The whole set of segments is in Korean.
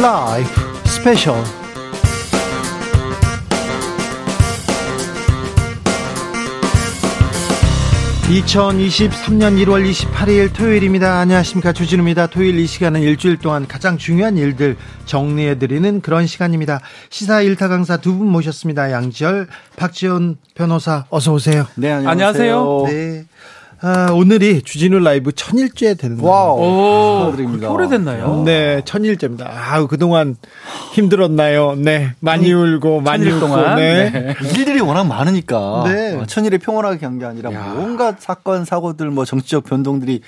라이브 스페셜 2023년 1월 28일 토요일입니다. 안녕하십니까. 주진우입니다. 토요일 이 시간은 일주일 동안 가장 중요한 일들 정리해드리는 그런 시간입니다. 시사 일타 강사 두 분 모셨습니다. 양지열, 박지원 변호사 어서오세요. 네, 안녕하세요. 네. 아, 오늘이 주진우 라이브 천일째 되는 날. 와우. 축하드립니다. 오래됐나요? 네, 천일째입니다. 아, 그동안 힘들었나요? 네. 많이 울고, 많이 천일 웃고, 동안? 네. 네. 일들이 워낙 많으니까 네. 어, 천일이 평온하게 간 게 아니라 뭔가 사건 사고들 뭐 정치적 변동들이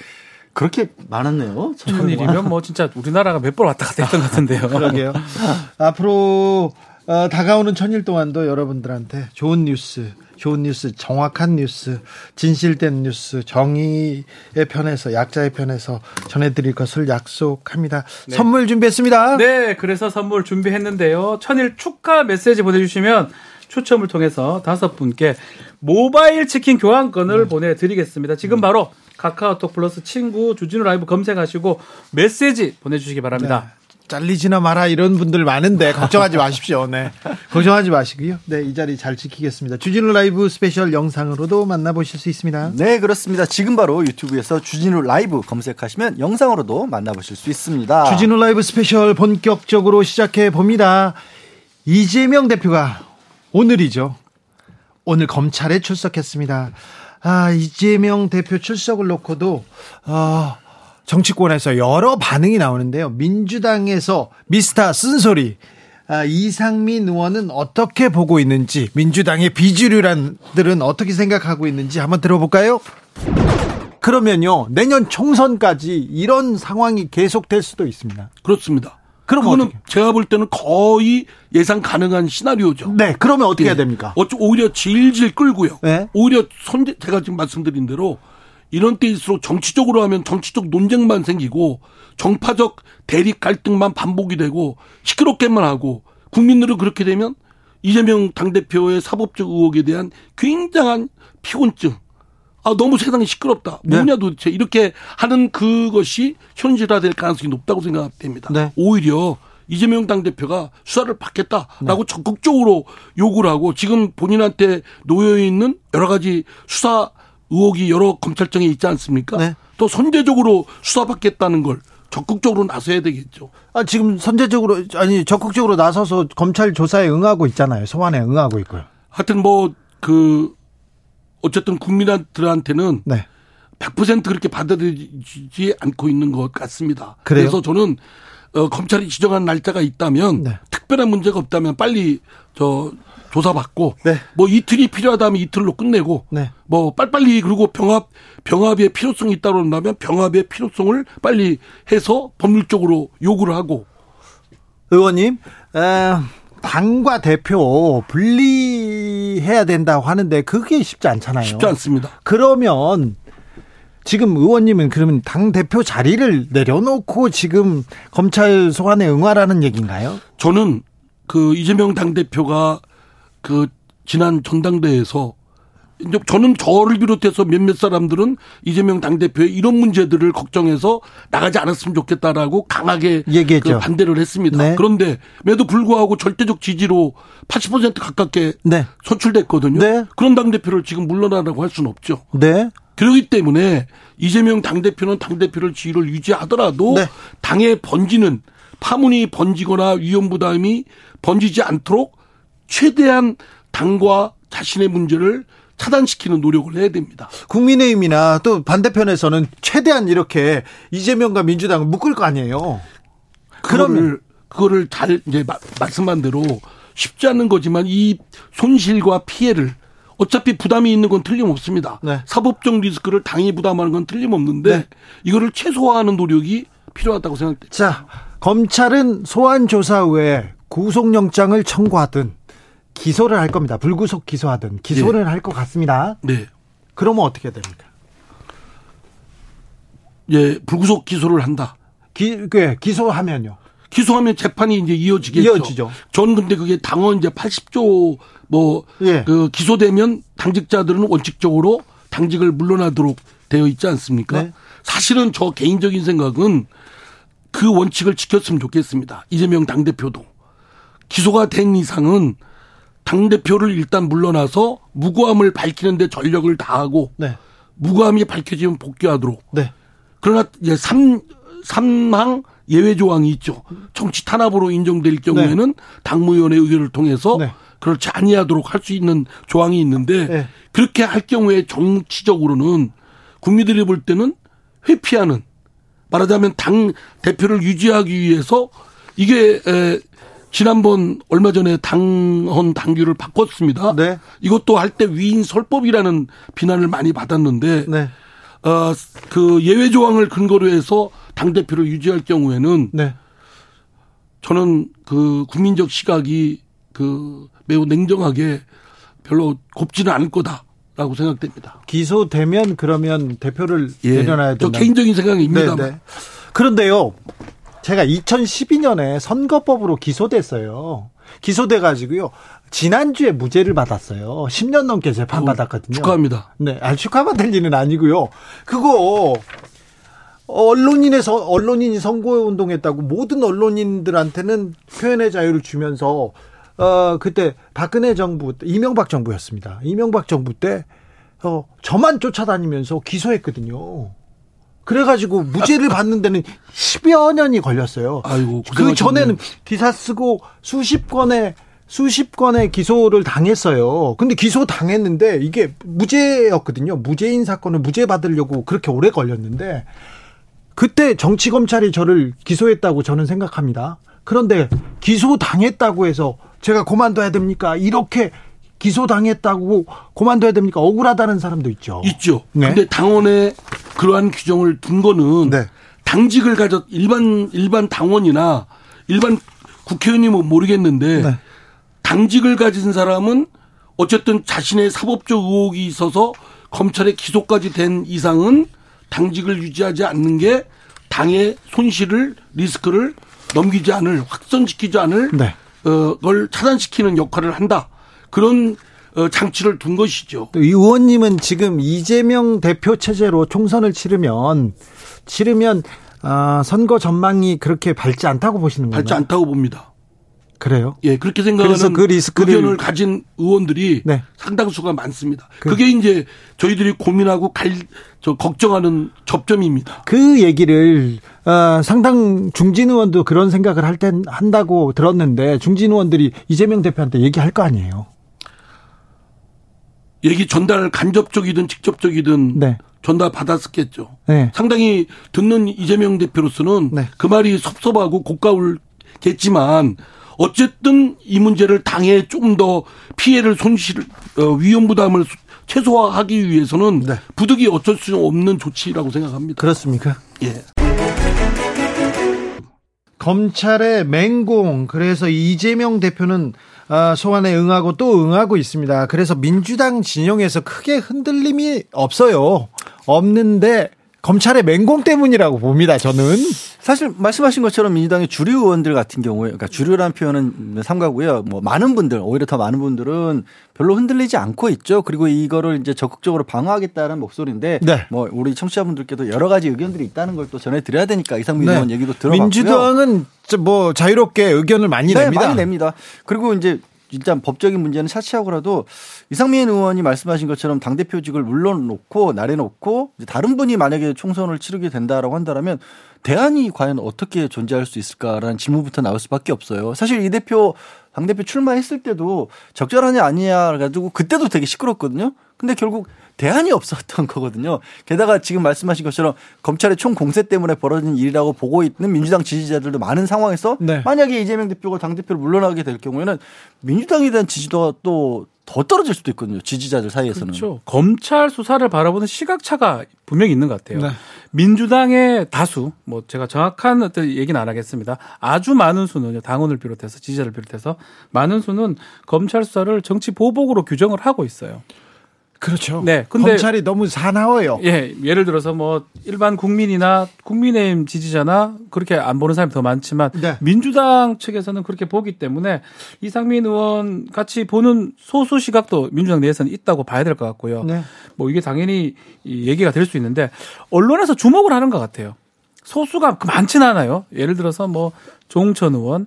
그렇게 많았네요. 천일이면 뭐 진짜 우리나라가 몇 번 왔다 갔다 했던 것 같은데요. 그러게요. 앞으로 어, 다가오는 천일 동안도 여러분들한테 좋은 뉴스, 좋은 뉴스, 정확한 뉴스, 진실된 뉴스, 정의의 편에서 약자의 편에서 전해드릴 것을 약속합니다. 선물 준비했습니다. 네, 그래서 선물 준비했는데요. 천일 축하 메시지 보내주시면 추첨을 통해서 다섯 분께 모바일 치킨 교환권을 보내드리겠습니다. 지금 바로 카카오톡 플러스 친구 주진우 라이브 검색하시고 메시지 보내주시기 바랍니다. 잘리지나 마라 이런 분들 많은데 걱정하지 마십시오. 네. 걱정하지 마시고요. 네, 이 자리 잘 지키겠습니다. 주진우 라이브 스페셜 영상으로도 만나보실 수 있습니다. 네, 그렇습니다. 지금 바로 유튜브에서 주진우 라이브 검색하시면 영상으로도 만나보실 수 있습니다. 주진우 라이브 스페셜 본격적으로 시작해 봅니다. 이재명 대표가 오늘이죠. 오늘 검찰에 출석했습니다. 아, 이재명 대표 출석을 놓고도, 어, 정치권에서 여러 반응이 나오는데요. 민주당에서 미스터 쓴소리. 아, 이상민 의원은 어떻게 보고 있는지, 민주당의 비주류 의원들은 어떻게 생각하고 있는지 한번 들어볼까요? 그러면요, 내년 총선까지 이런 상황이 계속될 수도 있습니다. 그렇습니다. 그럼 그거는 어떻게? 제가 볼 때는 거의 예상 가능한 시나리오죠. 네, 그러면 어떻게 예. 해야 됩니까? 어쩌 오히려 질질 끌고요. 네. 오히려 손 제가 지금 말씀드린 대로 이런 때일수록 정치적으로 하면 정치적 논쟁만 생기고 정파적 대립 갈등만 반복이 되고 시끄럽게만 하고 국민들은 그렇게 되면 이재명 당대표의 사법적 의혹에 대한 굉장한 피곤증. 아, 너무 세상이 시끄럽다. 네. 뭐냐 도대체. 이렇게 하는 그것이 현실화될 가능성이 높다고 생각됩니다. 네. 오히려 이재명 당대표가 수사를 받겠다라고 적극적으로 요구를 하고 지금 본인한테 놓여 있는 여러 가지 수사 의혹이 여러 검찰청에 있지 않습니까? 네. 또 선제적으로 수사받겠다는 걸 적극적으로 나서야 되겠죠. 아, 지금 선제적으로, 아니, 적극적으로 나서서 검찰 조사에 응하고 있잖아요. 소환에 응하고 있고요. 하여튼 뭐 그 어쨌든 국민들한테는 네. 100% 그렇게 받아들이지 않고 있는 것 같습니다. 그래요? 래서 저는 어, 검찰이 지정한 날짜가 있다면 네. 특별한 문제가 없다면 빨리 저 조사받고 네. 뭐 이틀이 필요하다면 이틀로 끝내고 네. 뭐 빨리빨리 그리고 병합 병합의 필요성이 있다고 한다면 병합의 필요성을 빨리 해서 법률적으로 요구를 하고 의원님, 에, 당과 대표 분리해야 된다고 하는데 그게 쉽지 않잖아요. 쉽지 않습니다. 그러면 지금 의원님은 그러면 당 대표 자리를 내려놓고 지금 검찰 소환에 응하라는 얘기인가요? 저는 그 이재명 당 대표가 그 지난 전당대회에서 이제 저는 저를 비롯해서 몇몇 사람들은 이재명 당대표의 이런 문제들을 걱정해서 나가지 않았으면 좋겠다라고 강하게 얘기했죠. 그 반대를 했습니다. 네. 그런데 매도 불구하고 절대적 지지로 80% 가깝게 네. 선출됐거든요. 네. 그런 당대표를 지금 물러나라고 할 수는 없죠. 네. 그렇기 때문에 이재명 당대표는 당대표를 지위를 유지하더라도 네. 당에 번지는 파문이 번지거나 위험 부담이 번지지 않도록 최대한 당과 자신의 문제를 차단시키는 노력을 해야 됩니다. 국민의힘이나 또 반대편에서는 최대한 이렇게 이재명과 민주당을 묶을 거 아니에요. 그러면 그거를 잘 이제 마- 말씀한 대로 쉽지 않은 거지만 이 손실과 피해를 어차피 부담이 있는 건 틀림없습니다. 네. 사법적 리스크를 당이 부담하는 건 틀림없는데 네. 이거를 최소화하는 노력이 필요하다고 생각됩니다. 자, 검찰은 소환 조사 후에 구속영장을 청구하든 기소를 할 겁니다. 불구속 기소하든 기소를 할것 같습니다. 네. 그러면 어떻게 됩니까? 예, 불구속 기소를 한다. 기, 그 기소하면요. 기소하면 재판이 이제 이어지겠죠. 이어지죠. 저는 근데 그게 당원 이제 80조 뭐그 예. 기소되면 당직자들은 원칙적으로 당직을 물러나도록 되어 있지 않습니까? 네. 사실은 저 개인적인 생각은 그 원칙을 지켰으면 좋겠습니다. 이재명 당대표도. 기소가 된 이상은 당대표를 일단 물러나서 무고함을 밝히는데 전력을 다하고 네. 무고함이 밝혀지면 복귀하도록. 네. 그러나 이제 삼, 삼항 예외 조항이 있죠. 정치 탄압으로 인정될 경우에는 당무위원회 의결을 통해서 네. 그렇지 아니하도록 할 수 있는 조항이 있는데 네. 그렇게 할 경우에 정치적으로는 국민들이 볼 때는 회피하는 말하자면 당 대표를 유지하기 위해서 이게 에, 지난번 얼마 전에 당헌 당규를 바꿨습니다. 네. 이것도 할 때 위인 설법이라는 비난을 많이 받았는데 네. 어, 그 예외 조항을 근거로 해서 당 대표를 유지할 경우에는 네. 저는 그 국민적 시각이 그 매우 냉정하게 별로 곱지는 않을 거다 라고 생각됩니다. 기소되면 그러면 대표를 내려놔야 저 된다. 개인적인 생각입니다만 네, 네. 그런데요. 제가 2012년에 선거법으로 기소됐어요. 기소돼 가지고요. 지난주에 무죄를 받았어요. 10년 넘게 재판 받았거든요. 축하합니다. 네, 아, 축하받을 일은 아니고요. 그거 언론인에서 언론인이 선거 운동했다고 모든 언론인들한테는 표현의 자유를 주면서 어 그때 박근혜 정부 이명박 정부였습니다. 이명박 정부 때 어, 저만 쫓아다니면서 기소했거든요. 그래가지고 무죄를 받는 데는 10여 년이 걸렸어요. 아이고, 그. 전에는 기사 쓰고 수십 건의 수십 건의 기소를 당했어요. 근데 기소 당했는데 이게 무죄였거든요. 무죄인 사건을 무죄 받으려고 그렇게 오래 걸렸는데 그때 정치 검찰이 저를 기소했다고 저는 생각합니다. 그런데 기소 당했다고 해서 제가 고만둬야 됩니까? 이렇게 기소 당했다고 고만둬야 됩니까? 억울하다는 사람도 있죠. 있죠. 네. 근데 당원에 그러한 규정을 둔 거는 네. 당직을 가졌 일반 일반 당원이나 일반 국회의원이면 모르겠는데 네. 당직을 가진 사람은 어쨌든 자신의 사법적 의혹이 있어서 검찰에 기소까지 된 이상은 당직을 유지하지 않는 게 당의 손실을 리스크를 넘기지 않을 확산시키지 않을 네. 어, 걸 차단시키는 역할을 한다. 그런 어, 장치를 둔 것이죠. 또 의원님은 지금 이재명 대표 체제로 총선을 치르면 치르면 아, 선거 전망이 그렇게 밝지 않다고 보시는 건가요? 밝지 않다고 봅니다. 그래요? 예, 그렇게 생각하는 그 리스크를- 의견을 가진 의원들이 네. 상당수가 많습니다. 그- 그, 게 이제 저희들이 고민하고 갈, 저 걱정하는 접점입니다. 그 얘기를 어, 상당 중진 의원도 그런 생각을 할 땐 한다고 들었는데 중진 의원들이 이재명 대표한테 얘기할 거 아니에요. 얘기 전달 간접적이든 직접적이든 네. 전달 받았었겠죠. 네. 상당히 듣는 이재명 대표로서는 네. 그 말이 섭섭하고 고가울겠지만 어쨌든 이 문제를 당에 좀 더 피해를 손실 어, 위험 부담을 수- 최소화하기 위해서는 네. 부득이 어쩔 수 없는 조치라고 생각합니다. 그렇습니까? 예. 검찰의 맹공 그래서 이재명 대표는 아, 소환에 응하고 또 응하고 있습니다. 그래서 민주당 진영에서 크게 흔들림이 없어요. 없는데 검찰의 맹공 때문이라고 봅니다. 저는 사실 말씀하신 것처럼 민주당의 주류 의원들 같은 경우에 그러니까 주류라는 표현은 삼가고요. 뭐 많은 분들 오히려 더 많은 분들은 별로 흔들리지 않고 있죠. 그리고 이거를 이제 적극적으로 방어하겠다는 목소리인데 네. 뭐 우리 청취자분들께도 여러 가지 의견들이 있다는 걸 또 전해드려야 되니까 이상민 네. 의원 얘기도 들어봤고요. 민주당은 저뭐 자유롭게 의견을 많이 네, 냅니다. 많이 냅니다. 그리고 이제 진짜 법적인 문제는 차치하고라도 이상민 의원이 말씀하신 것처럼 당 대표직을 물러놓고 나래놓고 이제 다른 분이 만약에 총선을 치르게 된다라고 한다면 대안이 과연 어떻게 존재할 수 있을까라는 질문부터 나올 수밖에 없어요. 사실 이 대표 당 대표 출마했을 때도 적절하냐 아니냐 가지고 그때도 되게 시끄럽거든요. 근데 결국 대안이 없었던 거거든요. 게다가 지금 말씀하신 것처럼 검찰의 총 공세 때문에 벌어진 일이라고 보고 있는 민주당 지지자들도 많은 상황에서 네. 만약에 이재명 대표가 당대표를 물러나게 될 경우에는 민주당에 대한 지지도가 또더 떨어질 수도 있거든요. 지지자들 사이에서는. 그렇죠. 검찰 수사를 바라보는 시각차가 분명히 있는 것 같아요. 네. 민주당의 다수, 뭐 제가 정확한 어떤 얘기는 안 하겠습니다. 아주 많은 수는요, 당원을 비롯해서 지지자를 비롯해서 많은 수는 검찰 수사를 정치 보복으로 규정을 하고 있어요. 그렇죠. 네, 근데- 검찰이 너무 사나워요. 예, 예를 들어서 뭐 일반 국민이나 국민의힘 지지자나 그렇게 안 보는 사람이 더 많지만 네. 민주당 측에서는 그렇게 보기 때문에 이상민 의원 같이 보는 소수 시각도 민주당 내에서는 있다고 봐야 될 것 같고요. 네. 뭐 이게 당연히 이 얘기가 될 수 있는데 언론에서 주목을 하는 것 같아요. 소수가 그 많지는 않아요. 예를 들어서 뭐 종천 의원,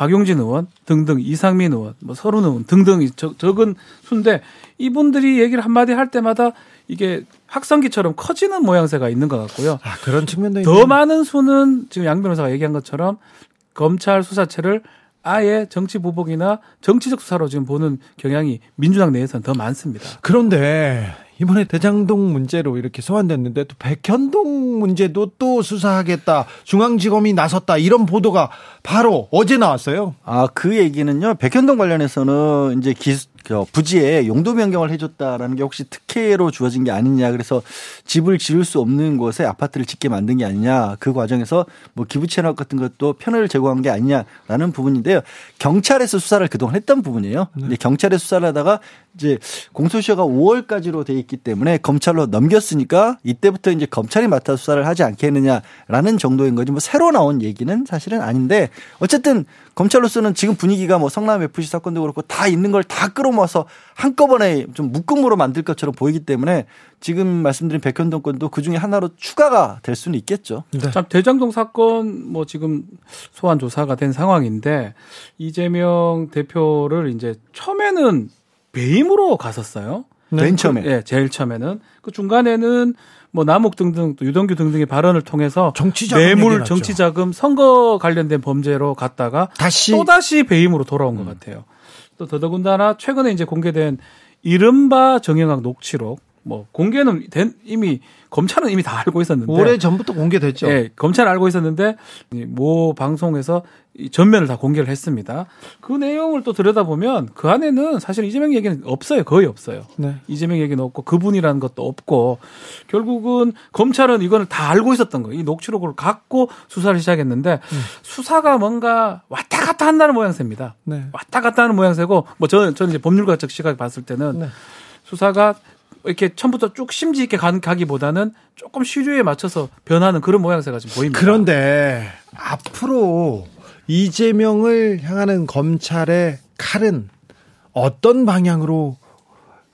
박용진 의원 등등 이상민 의원, 뭐 서른 의원 등등 적, 적은 수인데 이분들이 얘기를 한마디 할 때마다 이게 확성기처럼 커지는 모양새가 있는 것 같고요. 아, 그런 측면도 더 있네요. 많은 수는 지금 양 변호사가 얘기한 것처럼 검찰 수사체를 아예 정치 보복이나 정치적 수사로 지금 보는 경향이 민주당 내에서는 더 많습니다. 그런데 이번에 대장동 문제로 이렇게 소환됐는데 또 백현동 문제도 또 수사하겠다. 중앙지검이 나섰다. 이런 보도가 바로 어제 나왔어요. 아, 그 얘기는요. 백현동 관련해서는 이제 기, 저 부지에 용도 변경을 해줬다라는 게 혹시 특혜로 주어진 게 아니냐. 그래서 집을 지을 수 없는 곳에 아파트를 짓게 만든 게 아니냐. 그 과정에서 뭐 기부 체납 같은 것도 편을 제공한 게 아니냐라는 부분인데요. 경찰에서 수사를 그동안 했던 부분이에요. 근데 경찰에 수사를 하다가 이제 공소시효가 5월까지로 돼 있기 때문에 검찰로 넘겼으니까 이때부터 이제 검찰이 맡아 수사를 하지 않겠느냐라는 정도인 거지 뭐 새로 나온 얘기는 사실은 아닌데 어쨌든 검찰로서는 지금 분위기가 뭐 성남 FC 사건도 그렇고 다 있는 걸 다 끌어모아서 한꺼번에 좀 묶음으로 만들 것처럼 보이기 때문에 지금 말씀드린 백현동 건도 그 중에 하나로 추가가 될 수는 있겠죠. 참 대장동 사건 뭐 지금 소환 조사가 된 상황인데 이재명 대표를 이제 처음에는 배임으로 갔었어요. 맨 처음에. 예, 제일 처음에는 그 중간에는 뭐 남욱 등등 또 유동규 등등의 발언을 통해서 뇌물 났죠. 정치 자금 선거 관련된 범죄로 갔다가 다시 또 다시 배임으로 돌아온 것 같아요. 또 더더군다나 최근에 이제 공개된 이른바 정영학 녹취록 뭐 공개는 된 이미 검찰은 이미 다 알고 있었는데 오래 전부터 공개됐죠. 예, 검찰 알고 있었는데 이모 방송에서 이 전면을 다 공개를 했습니다. 그 내용을 또 들여다보면 그 안에는 사실 이재명 얘기는 없어요. 거의 없어요. 네. 이재명 얘기는 없고 그분이라는 것도 없고 결국은 검찰은 이거를 다 알고 있었던 거예요. 이 녹취록을 갖고 수사를 시작했는데 음. 수사가 뭔가 왔다 갔다 한다는 모양새입니다. 네. 왔다 갔다 하는 모양새고 뭐 저는 저는 이제 법률가적 시각 봤을 때는 네. 수사가 이렇게 처음부터 쭉 심지 있게 가- 가기보다는 조금 시류에 맞춰서 변하는 그런 모양새가 지금 보입니다. 그런데 앞으로 이재명을 향하는 검찰의 칼은 어떤 방향으로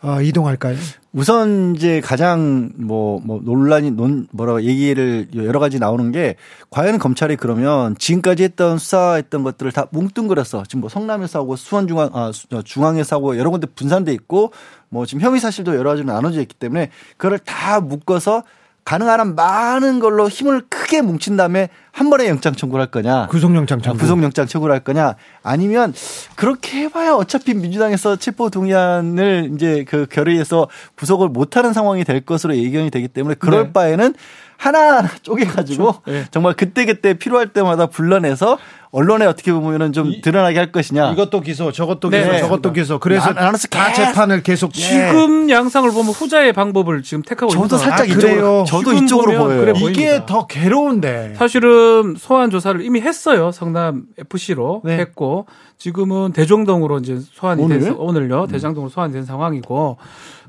어, 이동할까요? 우선 이제 가장 뭐, 뭐 논란이 논 뭐라고 얘기를 여러 가지 나오는 게 과연 검찰이 그러면 지금까지 했던 수사했던 것들을 다 뭉뚱그려서 지금 뭐 성남에서 하고 수원 중앙 아 수- 어, 중앙에서 하고 여러 군데 분산돼 있고 뭐 지금 혐의 사실도 여러 가지로 나눠져 있기 때문에 그걸 다 묶어서 가능한 한 많은 걸로 힘을 크게 뭉친 다음에 한 번에 영장 청구를 할 거냐 구속영장 아, 청구. 구속영장 청구를 할 거냐 아니면 그렇게 해봐야 어차피 민주당에서 체포 동의안을 이제 그 결의해서 구속을 못하는 상황이 될 것으로 예견이 되기 때문에 그럴 네. 바에는 하나하나 쪼개가지고 네. 정말 그때그때 필요할 때마다 불러내서 언론에 어떻게 보면은 좀 드러나게 할 것이냐. 이것도 기소, 저것도 네, 기소, 네. 저것도 기소. 그래서 나- 나눠서 다 재판을 계속 예. 지금 양상을 보면 후자의 방법을 지금 택하고 있는 저도 것 살짝 아, 이쪽으로 그래요? 저도 이쪽으로 보여요. 그래 이게 보입니다. 더 괴로운데. 사실은 소환 조사를 이미 했어요. 성남 FC로 네. 했고 지금은 대종동으로 이제 소환이 오늘? 돼서 오늘요 대장동으로 소환이 된 상황이고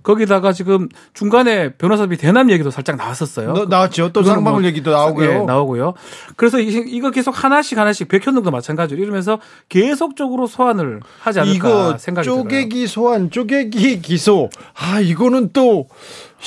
거기다가 지금 중간에 변호사비 대남 얘기도 살짝 나왔었어요. 너- 나왔죠. 또 쌍방울 뭐- 얘기도 나오고요. 예, 나오고요. 그래서 이- 이거 계속 하나씩 하나씩 백현동도 마찬가지로 이러면서 계속적으로 소환을 하지 않을까 이거 생각이 들어요. 쪼개기 소환, 쪼개기 기소. 아, 이거는 또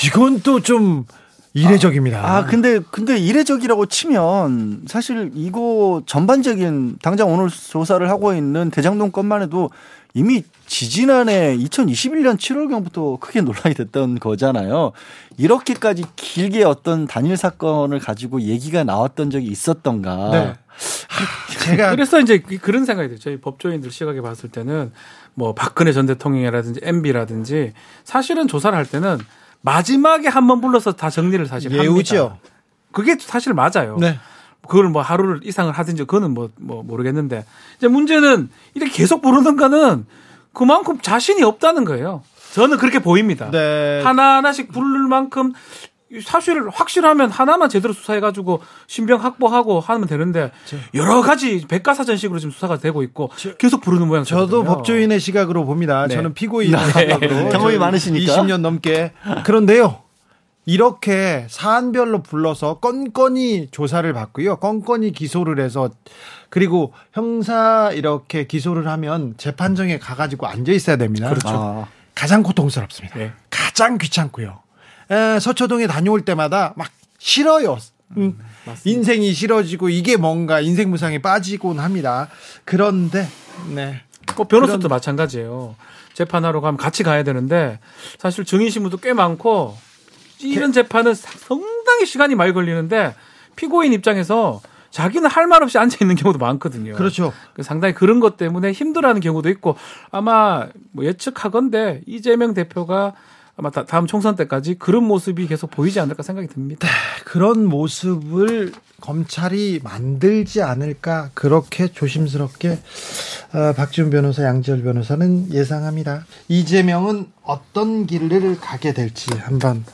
이건 또좀 이례적입니다. 아, 근데, 근데 이례적이라고 치면 사실 이거 전반적인 당장 오늘 조사를 하고 있는 대장동 건만 해도 이미 지지난해 2021년 7월경부터 크게 논란이 됐던 거잖아요. 이렇게까지 길게 어떤 단일 사건을 가지고 얘기가 나왔던 적이 있었던가. 네. 아, 제가 그래서 이제 그- 그런 생각이 들어요. 저희 법조인들 시각에 봤을 때는 뭐 박근혜 전 대통령이라든지 MB라든지 사실은 조사를 할 때는 마지막에 한 번 불러서 다 정리를 사실 예우죠. 합니다. 그게 사실 맞아요. 네. 그걸 뭐 하루를 이상을 하든지 그거는 뭐, 뭐 모르겠는데 이제 문제는 이렇게 계속 부르는 거는 그만큼 자신이 없다는 거예요. 저는 그렇게 보입니다. 네. 하나하나씩 부를 만큼 사실을 확실하면 하나만 제대로 수사해가지고 신병 확보하고 하면 되는데 여러 가지 백과사전식으로 지금 수사가 되고 있고 계속 부르는 모양. 저도 법조인의 시각으로 봅니다. 네. 저는 피고인의 시각으로 경험이 많으시니까. 20년 넘게 그런데요. 이렇게 사안별로 불러서 건건이 조사를 받고요. 건건이 기소를 해서 그리고 형사 이렇게 기소를 하면 재판정에 가가지고 앉아 있어야 됩니다. 아. 가장 고통스럽습니다. 네. 가장 귀찮고요. 에, 서초동에 다녀올 때마다 막 싫어요. 음, 인생이 싫어지고 이게 뭔가 인생 무상에 빠지곤 합니다. 그런데 네. 꼭 변호사도 마찬가지예요. 재판하러 가면 같이 가야 되는데 사실 증인 신문도 꽤 많고 이런 재판은 상당히 시간이 많이 걸리는데 피고인 입장에서 자기는 할 말 없이 앉아 있는 경우도 많거든요. 그렇죠. 그 상당히 그런 것 때문에 힘들어하는 경우도 있고 아마 뭐 예측하건데 이재명 대표가 아마 다, 다음 총선 때까지 그런 모습이 계속 보이지 않을까 생각이 듭니다. 그런 모습을 검찰이 만들지 않을까 그렇게 조심스럽게 어, 박지훈 변호사, 양지열 변호사는 예상합니다. 이재명은 어떤 길을 가게 될지 한번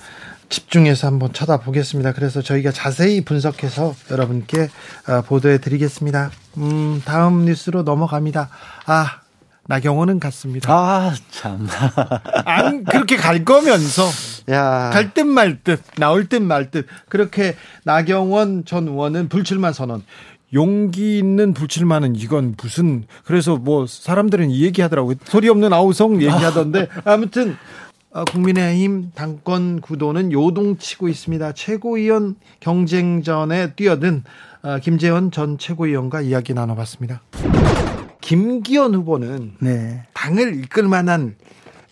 집중해서 한번 쳐다보겠습니다. 그래서 저희가 자세히 분석해서 여러분께 어, 보도해 드리겠습니다. 음, 다음 뉴스로 넘어갑니다. 아, 나경원은 갔습니다. 아, 참. 안 그렇게 갈 거면서 야. 갈듯 말 듯, 나올 듯 말 듯. 그렇게 나경원 전 의원은 불출마 선언. 용기 있는 불출마는 이건 무슨 그래서 뭐 사람들은 이 얘기 하더라고요. 소리 없는 아우성 얘기하던데 아무튼 어, 국민의힘 당권 구도는 요동치고 있습니다. 최고위원 경쟁전에 뛰어든 어, 김재원 전 최고위원과 이야기 나눠봤습니다. 김기현 후보는 네. 당을 이끌 만한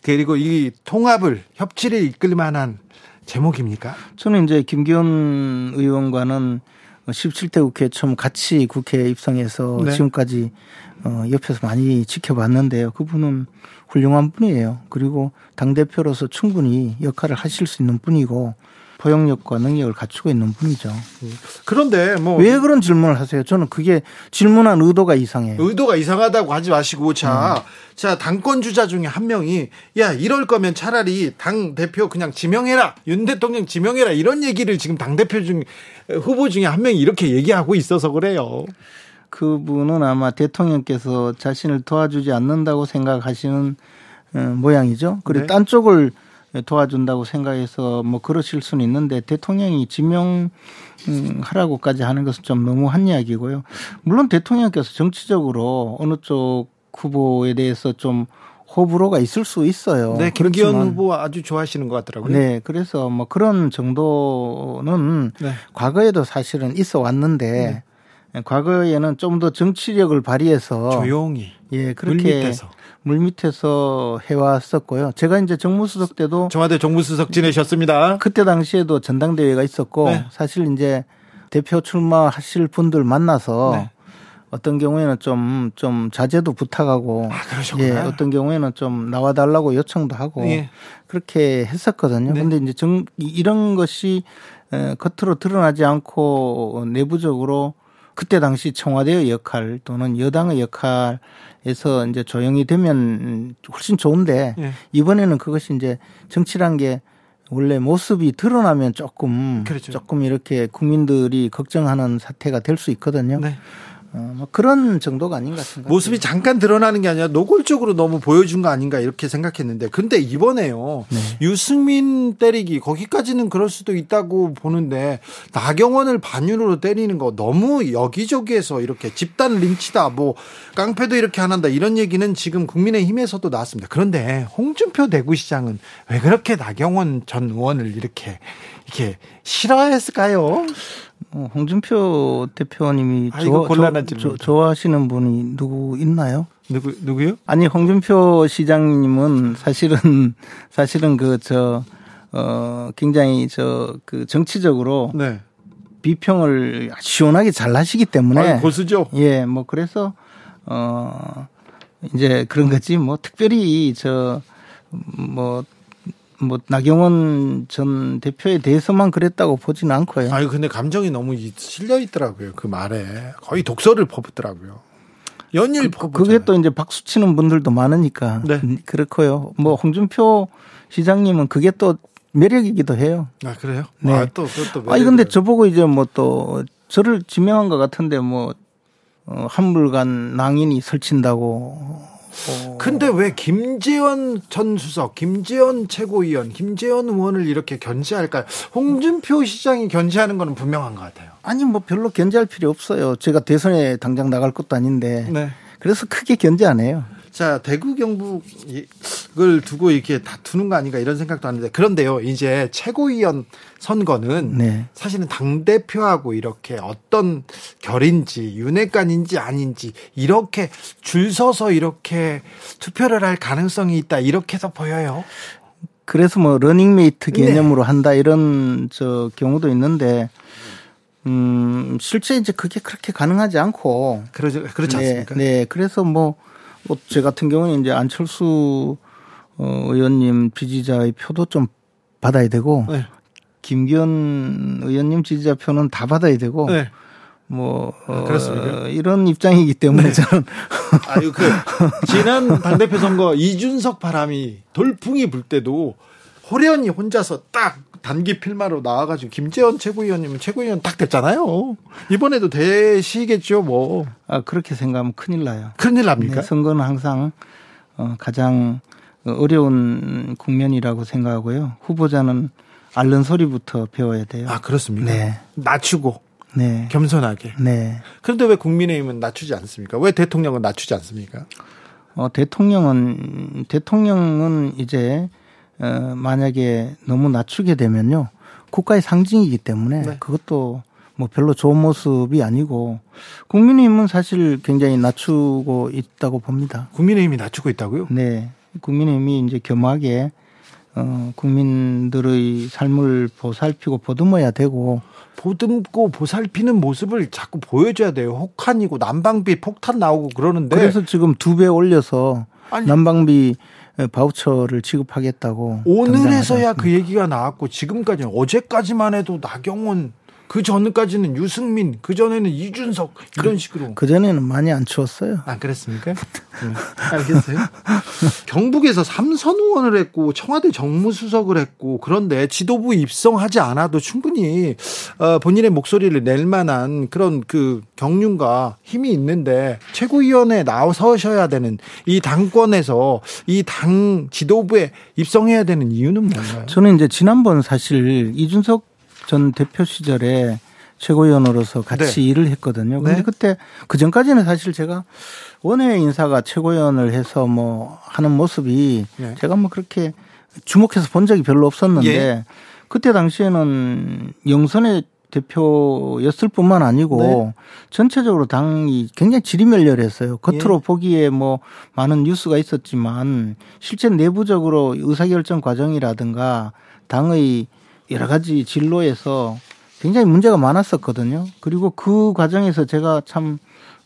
그리고 이 통합을 협치를 이끌 만한 제목입니까? 저는 이제 김기현 의원과는 17대 국회 처음 같이 국회에 입성해서 네. 지금까지 어, 옆에서 많이 지켜봤는데요. 그분은 훌륭한 분이에요. 그리고 당대표로서 충분히 역할을 하실 수 있는 분이고 포용력과 능력을 갖추고 있는 분이죠. 그런데 뭐 왜 그런 질문을 하세요? 저는 그게 질문한 의도가 이상해요. 의도가 이상하다고 하지 마시고 자, 자 당권 주자 중에 한 명이 야 이럴 거면 차라리 당 대표 그냥 지명해라 윤 대통령 지명해라 이런 얘기를 지금 당 대표 중 후보 중에 한 명이 이렇게 얘기하고 있어서 그래요. 그분은 아마 대통령께서 자신을 도와주지 않는다고 생각하시는 어, 모양이죠. 그리고 네. 딴 쪽을 도와준다고 생각해서 뭐 그러실 수는 있는데 대통령이 지명하라고까지 하는 것은 좀 너무한 이야기고요. 물론 대통령께서 정치적으로 어느 쪽 후보에 대해서 좀 호불호가 있을 수 있어요. 네, 김기현 후보 아주 좋아하시는 것 같더라고요. 네, 그래서 뭐 그런 정도는 네. 과거에도 사실은 있어 왔는데 과거에는 좀 더 정치력을 발휘해서 조용히 예 그렇게 물밑에서 물밑에서 해왔었고요. 제가 이제 정무수석 때도 청와대 정무수석 지내셨습니다. 그때 당시에도 전당대회가 있었고 네. 사실 이제 대표 출마하실 분들 만나서 네. 어떤 경우에는 좀, 좀 자제도 부탁하고. 아. 예, 어떤 경우에는 좀 나와 달라고 요청도 하고. 예. 그렇게 했었거든요. 네. 근데 이제 정, 이- 이런 것이 에, 겉으로 드러나지 않고 내부적으로 그때 당시 청와대의 역할 또는 여당의 역할에서 이제 조용히 되면 훨씬 좋은데 예. 이번에는 그것이 이제 정치란 게 원래 모습이 드러나면 조금 그렇죠. 조금 이렇게 국민들이 걱정하는 사태가 될 수 있거든요. 네. 어, 뭐 그런 정도가 아닌가 생각합니다. 모습이 잠깐 드러나는 게 아니라 노골적으로 너무 보여준 거 아닌가 이렇게 생각했는데 근데 이번에요 네. 유승민 때리기 거기까지는 그럴 수도 있다고 보는데 나경원을 반윤으로 때리는 거 너무 여기저기에서 이렇게 집단 린치다 뭐 깡패도 이렇게 안 한다 이런 얘기는 지금 국민의힘에서도 나왔습니다 그런데 홍준표 대구시장은 왜 그렇게 나경원 전 의원을 이렇게 이렇게 싫어했을까요? 어, 홍준표 대표님이 아, 이거 좋아-. 조- 좋아 하시는 분이 누구 있나요? 누구 누구요? 아니 홍준표 시장님은 사실은 사실은 그 저 어 굉장히 저 그 정치적으로 네. 비평을 시원하게 잘 하시기 때문에 아유, 고수죠. 예, 뭐 그래서 어 이제 그런 거지 뭐 특별히 저뭐 뭐 나경원 전 대표에 대해서만 그랬다고 보지는 않고요. 아유 근데 감정이 너무 이- 실려 있더라고요 그 말에 거의 독서를 퍼붓더라고요 연일 그, 퍼붓 그게 또 이제 박수 치는 분들도 많으니까 네. 음, 그렇고요. 뭐 홍준표 시장님은 그게 또 매력이기도 해요. 아 그래요? 네. 아 또 그것도 아니 근데. 저보고 이제 뭐 또 저를 지명한 것 같은데 뭐 어, 한물간 낭인이 설친다고. 어, 근데 왜 김재원 전 수석, 김재원 최고위원, 김재원 의원을 이렇게 견제할까요? 홍준표 시장이 견제하는 거는 분명한 것 같아요. 아니 뭐 별로 견제할 필요 없어요. 제가 대선에 당장 나갈 것도 아닌데. 네. 그래서 크게 견제 안 해요. 자, 대구 경북을 두고 이렇게 다투는 거 아닌가 이런 생각도 하는데 그런데요. 이제 최고위원 선거는 네. 사실은 당 대표하고 이렇게 어떤 결인지 윤핵관인지 아닌지 이렇게 줄 서서 이렇게 투표를 할 가능성이 있다 이렇게 해서 보여요. 그래서 뭐 러닝메이트 네. 개념으로 한다 이런 저 경우도 있는데 음 실제 이제 그게 그렇게 가능하지 않고 그러지 그렇지 네, 않습니까? 네. 그래서 뭐, 뭐, 제 같은 경우는 이제 안철수 어, 의원님 지지자의 표도 좀 받아야 되고, 네. 김기현 의원님 지지자 표는 다 받아야 되고, 네. 뭐, 어, 그렇습니까? 이런 입장이기 때문에 저는 아유 그 지난 당대표 선거 이준석 바람이 돌풍이 불 때도 호련이 혼자서 딱 단기 필마로 나와가지고 김재원 최고위원님은 최고위원 딱 됐잖아요. 이번에도 되시겠죠, 뭐 아, 그렇게 생각하면 큰일 나요. 큰일 납니까? 네, 선거는 항상 어, 가장 어려운 국면이라고 생각하고요. 후보자는 앓는 소리부터 배워야 돼요. 아 그렇습니까? 네. 낮추고 네. 겸손하게. 네. 그런데 왜 국민의힘은 낮추지 않습니까? 왜 대통령은 낮추지 않습니까? 어, 대통령은, 대통령은 이제, 어, 만약에 너무 낮추게 되면요. 국가의 상징이기 때문에 네. 그것도 뭐 별로 좋은 모습이 아니고 국민의힘은 사실 굉장히 낮추고 있다고 봅니다. 국민의힘이 낮추고 있다고요? 네. 국민의힘이 이제 겸하게 어, 국민들의 삶을 보살피고 보듬어야 되고 보듬고 보살피는 모습을 자꾸 보여줘야 돼요. 혹한이고 난방비 폭탄 나오고 그러는데 그래서 지금 두 배 올려서 아니. 난방비 바우처를 지급하겠다고 오늘에서야 그 얘기가 나왔고 지금까지 어제까지만 해도 나경원 그 전까지는 유승민 그 전에는 이준석 이런 식으로 그 전에는 많이 안 추웠어요. 안 그랬습니까? 네. 알겠어요. 경북에서 삼선 의원을 했고 청와대 정무수석을 했고 그런데 지도부 입성하지 않아도 충분히 어, 본인의 목소리를 낼 만한 그런 그 경륜과 힘이 있는데 최고위원회 나서셔야 되는 이 당권에서 이 당 지도부에 입성해야 되는 이유는 뭔가요? 저는 이제 지난번 사실 이준석 전 대표 시절에 최고위원으로서 같이 네. 일을 했거든요. 근데 네. 그때 그 전까지는 사실 제가 원외 인사가 최고위원을 해서 뭐 하는 모습이 네. 제가 뭐 그렇게 주목해서 본 적이 별로 없었는데 예. 그때 당시에는 영선의 대표였을 뿐만 아니고 네. 전체적으로 당이 굉장히 지리멸렬했어요. 겉으로 예. 보기에 뭐 많은 뉴스가 있었지만 실제 내부적으로 의사결정 과정이라든가 당의 여러 가지 진로에서 굉장히 문제가 많았었거든요. 그리고 그 과정에서 제가 참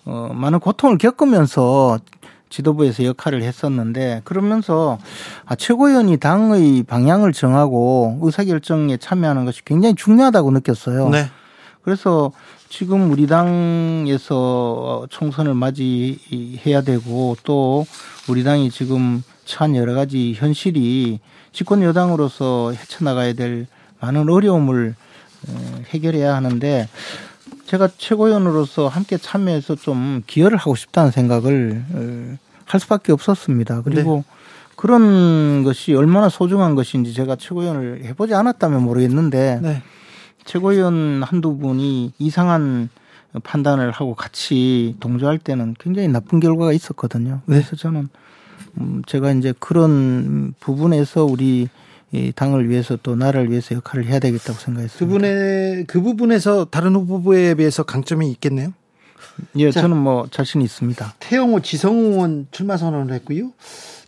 어, 많은 고통을 겪으면서 지도부에서 역할을 했었는데 그러면서 아, 최고위원이 당의 방향을 정하고 의사결정에 참여하는 것이 굉장히 중요하다고 느꼈어요. 네. 그래서 지금 우리 당에서 총선을 맞이해야 되고 또 우리 당이 지금 처한 여러 가지 현실이 집권 여당으로서 헤쳐나가야 될 많은 어려움을 어, 해결해야 하는데 제가 최고위원으로서 함께 참여해서 좀 기여를 하고 싶다는 생각을 어, 할 수밖에 없었습니다. 그리고 그런 것이 얼마나 소중한 것인지 제가 최고위원을 해보지 않았다면 모르겠는데 네. 최고위원 한두 분이 이상한 판단을 하고 같이 동조할 때는 굉장히 나쁜 결과가 있었거든요. 그래서 저는 음 제가 이제 그런 부분에서 우리 이 당을 위해서 또 나라를 위해서 역할을 해야 되겠다고 생각했습니다. 두 분의 그 부분에서 다른 후보에 비해서 강점이 있겠네요. 예, 자. 저는 뭐 자신 있습니다. 태영호 지성우 의원 출마 선언을 했고요.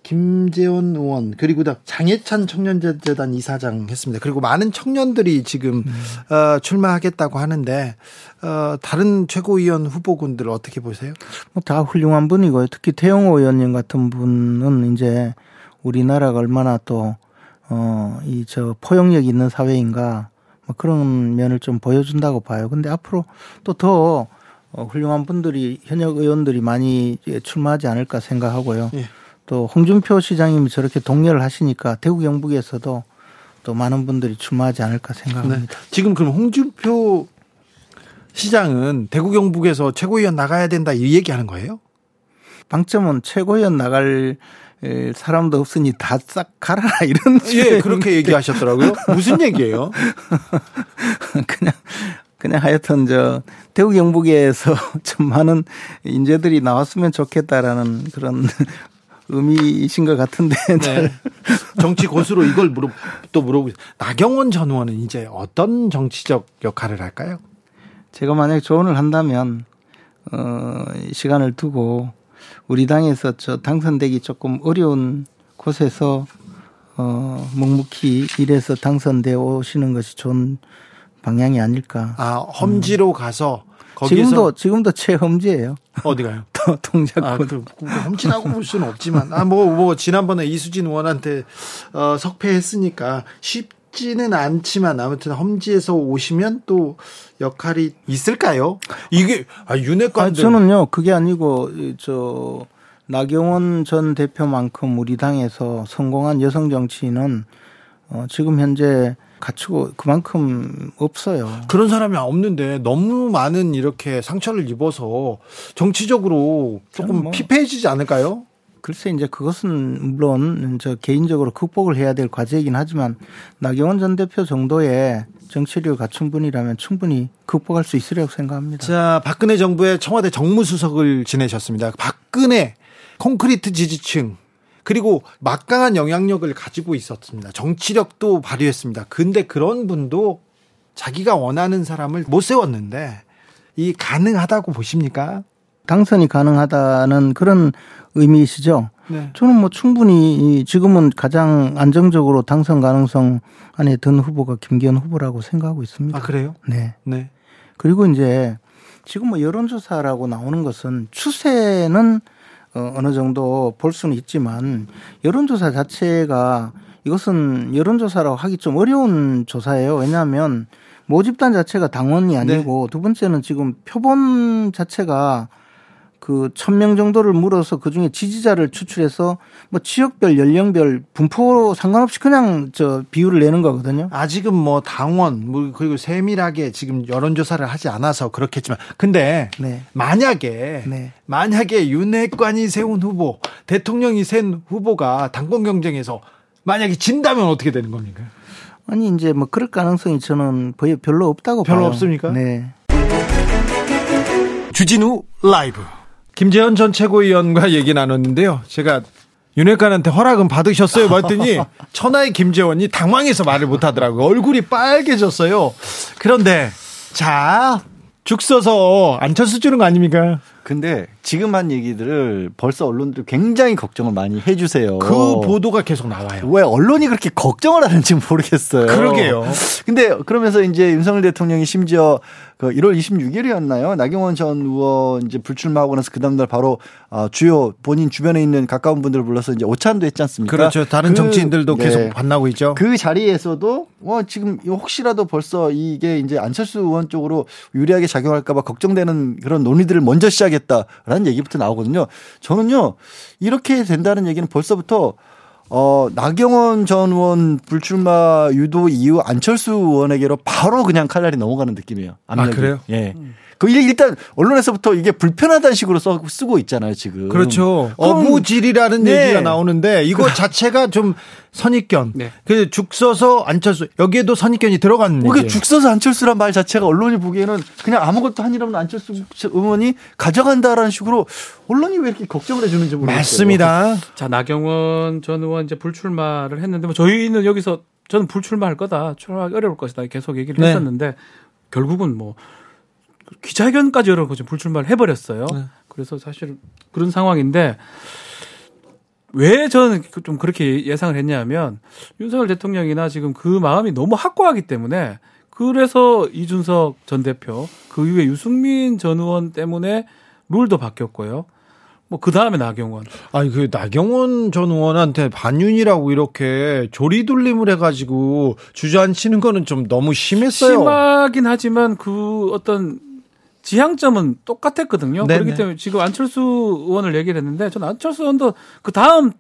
김재원 의원 그리고 다 장해찬 청년재단 이사장 했습니다. 그리고 많은 청년들이 지금 어, 출마하겠다고 하는데 어, 다른 최고위원 후보군들 어떻게 보세요? 뭐 다 훌륭한 분이고요. 특히 태영호 의원님 같은 분은 이제 우리나라가 얼마나 또, 어, 이 저 포용력 있는 사회인가 뭐 그런 면을 좀 보여준다고 봐요. 근데 앞으로 또더 어, 훌륭한 분들이 현역 의원들이 많이 출마하지 않을까 생각하고요. 예. 또 홍준표 시장님이 저렇게 동료를 하시니까 대구 경북에서도 또 많은 분들이 출마하지 않을까 네. 생각합니다. 지금 그럼 홍준표 시장은 대구 경북에서 최고위원 나가야 된다 이 얘기하는 거예요? 방점은 최고위원 나갈 에, 사람도 없으니 다 싹 가라 이런 예, 그렇게 얘기하셨더라고요. 무슨 얘기예요? 그냥 그냥 하여튼 저 대구 경북에서 좀 많은 인재들이 나왔으면 좋겠다라는 그런 의미이신 것 같은데. 네. 정치 고수로 이걸 물어 또 물어보고 나경원 전 의원은 이제 어떤 정치적 역할을 할까요? 제가 만약 조언을 한다면 어 시간을 두고 우리 당에서 저 당선되기 조금 어려운 곳에서 어 묵묵히 일해서 당선돼 오시는 것이 좋은 방향이 아닐까. 아 험지로 가서 거기서 지금도 지금도 최험지예요. 어디 가요? 동작군. 아, 그, 그 험지라고 볼 수는 없지만, 아, 뭐, 뭐, 지난번에 이수진 의원한테, 어, 석패했으니까 쉽 지는 않지만, 아무튼 험지에서 오시면 또 역할이 있을까요? 이게, 아, 아니, 윤핵관들. 저는요 그게 아니고 이, 저 나경원 전 대표만큼 우리 당에서 성공한 여성 정치인은 어, 지금 현재 갖추고 그만큼 없어요. 그런 사람이 없는데 너무 많은 이렇게 상처를 입어서 정치적으로 조금 뭐. 피폐해지지 않을까요? 글쎄 이제 그것은 물론 저 개인적으로 극복을 해야 될 과제이긴 하지만 나경원 전 대표 정도의 정치력을 갖춘 분이라면 충분히 극복할 수 있으리라고 생각합니다. 자, 박근혜 정부의 청와대 정무수석을 지내셨습니다. 박근혜 콘크리트 지지층 그리고 막강한 영향력을 가지고 있었습니다. 정치력도 발휘했습니다. 근데 그런 분도 자기가 원하는 사람을 못 세웠는데 이 가능하다고 보십니까? 당선이 가능하다는 그런 의미이시죠? 네. 저는 뭐 충분히 이 지금은 가장 안정적으로 당선 가능성 안에 든 후보가 김기현 후보라고 생각하고 있습니다. 아, 그래요? 네. 네. 그리고 이제 지금 뭐 여론조사라고 나오는 것은 추세는 어, 어느 정도 볼 수는 있지만 여론조사 자체가 이것은 여론조사라고 하기 좀 어려운 조사예요. 왜냐하면 모집단 자체가 당원이 아니고 두 번째는 지금 표본 자체가 그천명 정도를 물어서 그 중에 지지자를 추출해서 뭐 지역별 연령별 분포 상관없이 그냥 저 비율을 내는 거거든요. 아직은 뭐 당원 뭐 그리고 세밀하게 지금 여론 조사를 하지 않아서 그렇겠지만 근데 네. 만약에 네. 만약에 윤핵관이 세운 후보 대통령이 센 후보가 당권 경쟁에서 만약에 진다면 어떻게 되는 겁니까? 아니 이제 뭐 그럴 가능성이 저는 거의 별로 없다고 별로 봐요. 없습니까? 네. 주진우 라이브 김재현 전 최고위원과 얘기 나눴는데요. 제가 윤핵관한테 허락은 받으셨어요? 봤더니 천하의 김재원이 당황해서 말을 못하더라고요. 얼굴이 빨개졌어요. 그런데 자죽 써서 안철수 주는 거 아닙니까? 근데 지금 한 얘기들을 벌써 언론들이 굉장히 걱정을 많이 해주세요. 그 보도가 계속 나와요. 왜 언론이 그렇게 걱정을 하는지 모르겠어요. 그러게요. 근데 그러면서 이제 윤석열 대통령이 심지어 그 1월 26일이었나요? 나경원 전 의원 이제 불출마하고 나서 그 다음날 바로 어, 주요 본인 주변에 있는 가까운 분들을 불러서 이제 오찬도 했지 않습니까? 그렇죠. 다른 그- 정치인들도 네. 계속 만나고 있죠. 그 자리에서도 와 지금 혹시라도 벌써 이게 이제 안철수 의원 쪽으로 유리하게 작용할까봐 걱정되는 그런 논의들을 먼저 시작했다 라는 얘기부터 나오거든요. 저는요 이렇게 된다는 얘기는 벌써부터 어 나경원 전 의원 불출마 유도 이후 안철수 의원에게로 바로 그냥 칼날이 넘어가는 느낌이에요. 압력이. 그래요? 예. 그 일- 일단 언론에서부터 이게 불편하다는 식으로 써, 쓰고 있잖아요 지금. 그렇죠. 어부질이라는 네. 얘기가 나오는데 이거 자체가 좀 선입견. 네. 그죽 써서 안철수 여기에도 선입견이 들어가는 뭐 얘기예요. 그 죽서서 안철수란 말 자체가 언론이 보기에는 그냥 아무것도 한일 없는 안철수 의원이 가져간다라는 식으로 언론이 왜 이렇게 걱정을 해주는지 모르겠어요. 맞습니다. 자 나경원 전 의원 이제 불출마를 했는데 뭐 저희는 여기서 저는 불출마할 거다 출마하기 어려울 것이다 계속 얘기를 네. 했었는데 결국은 뭐 기자회견까지 지금 불출마를 해버렸어요. 네. 그래서 사실 그런 상황인데 왜 저는 그- 좀 그렇게 예상을 했냐면 윤석열 대통령이나 지금 그 마음이 너무 확고하기 때문에 그래서 이준석 전 대표 그 이후에 유승민 전 의원 때문에 룰도 바뀌었고요. 뭐 그 다음에 나경원. 아니 그 나경원 전 의원한테 반윤이라고 이렇게 조리돌림을 해가지고 주저앉히는 거는 좀 너무 심했어요. 심하긴 하지만 그 어떤 지향점은 똑같았거든요. 네네. 그렇기 때문에 지금 안철수 의원을 얘기를 했는데 저는 안철수 의원도 그 다음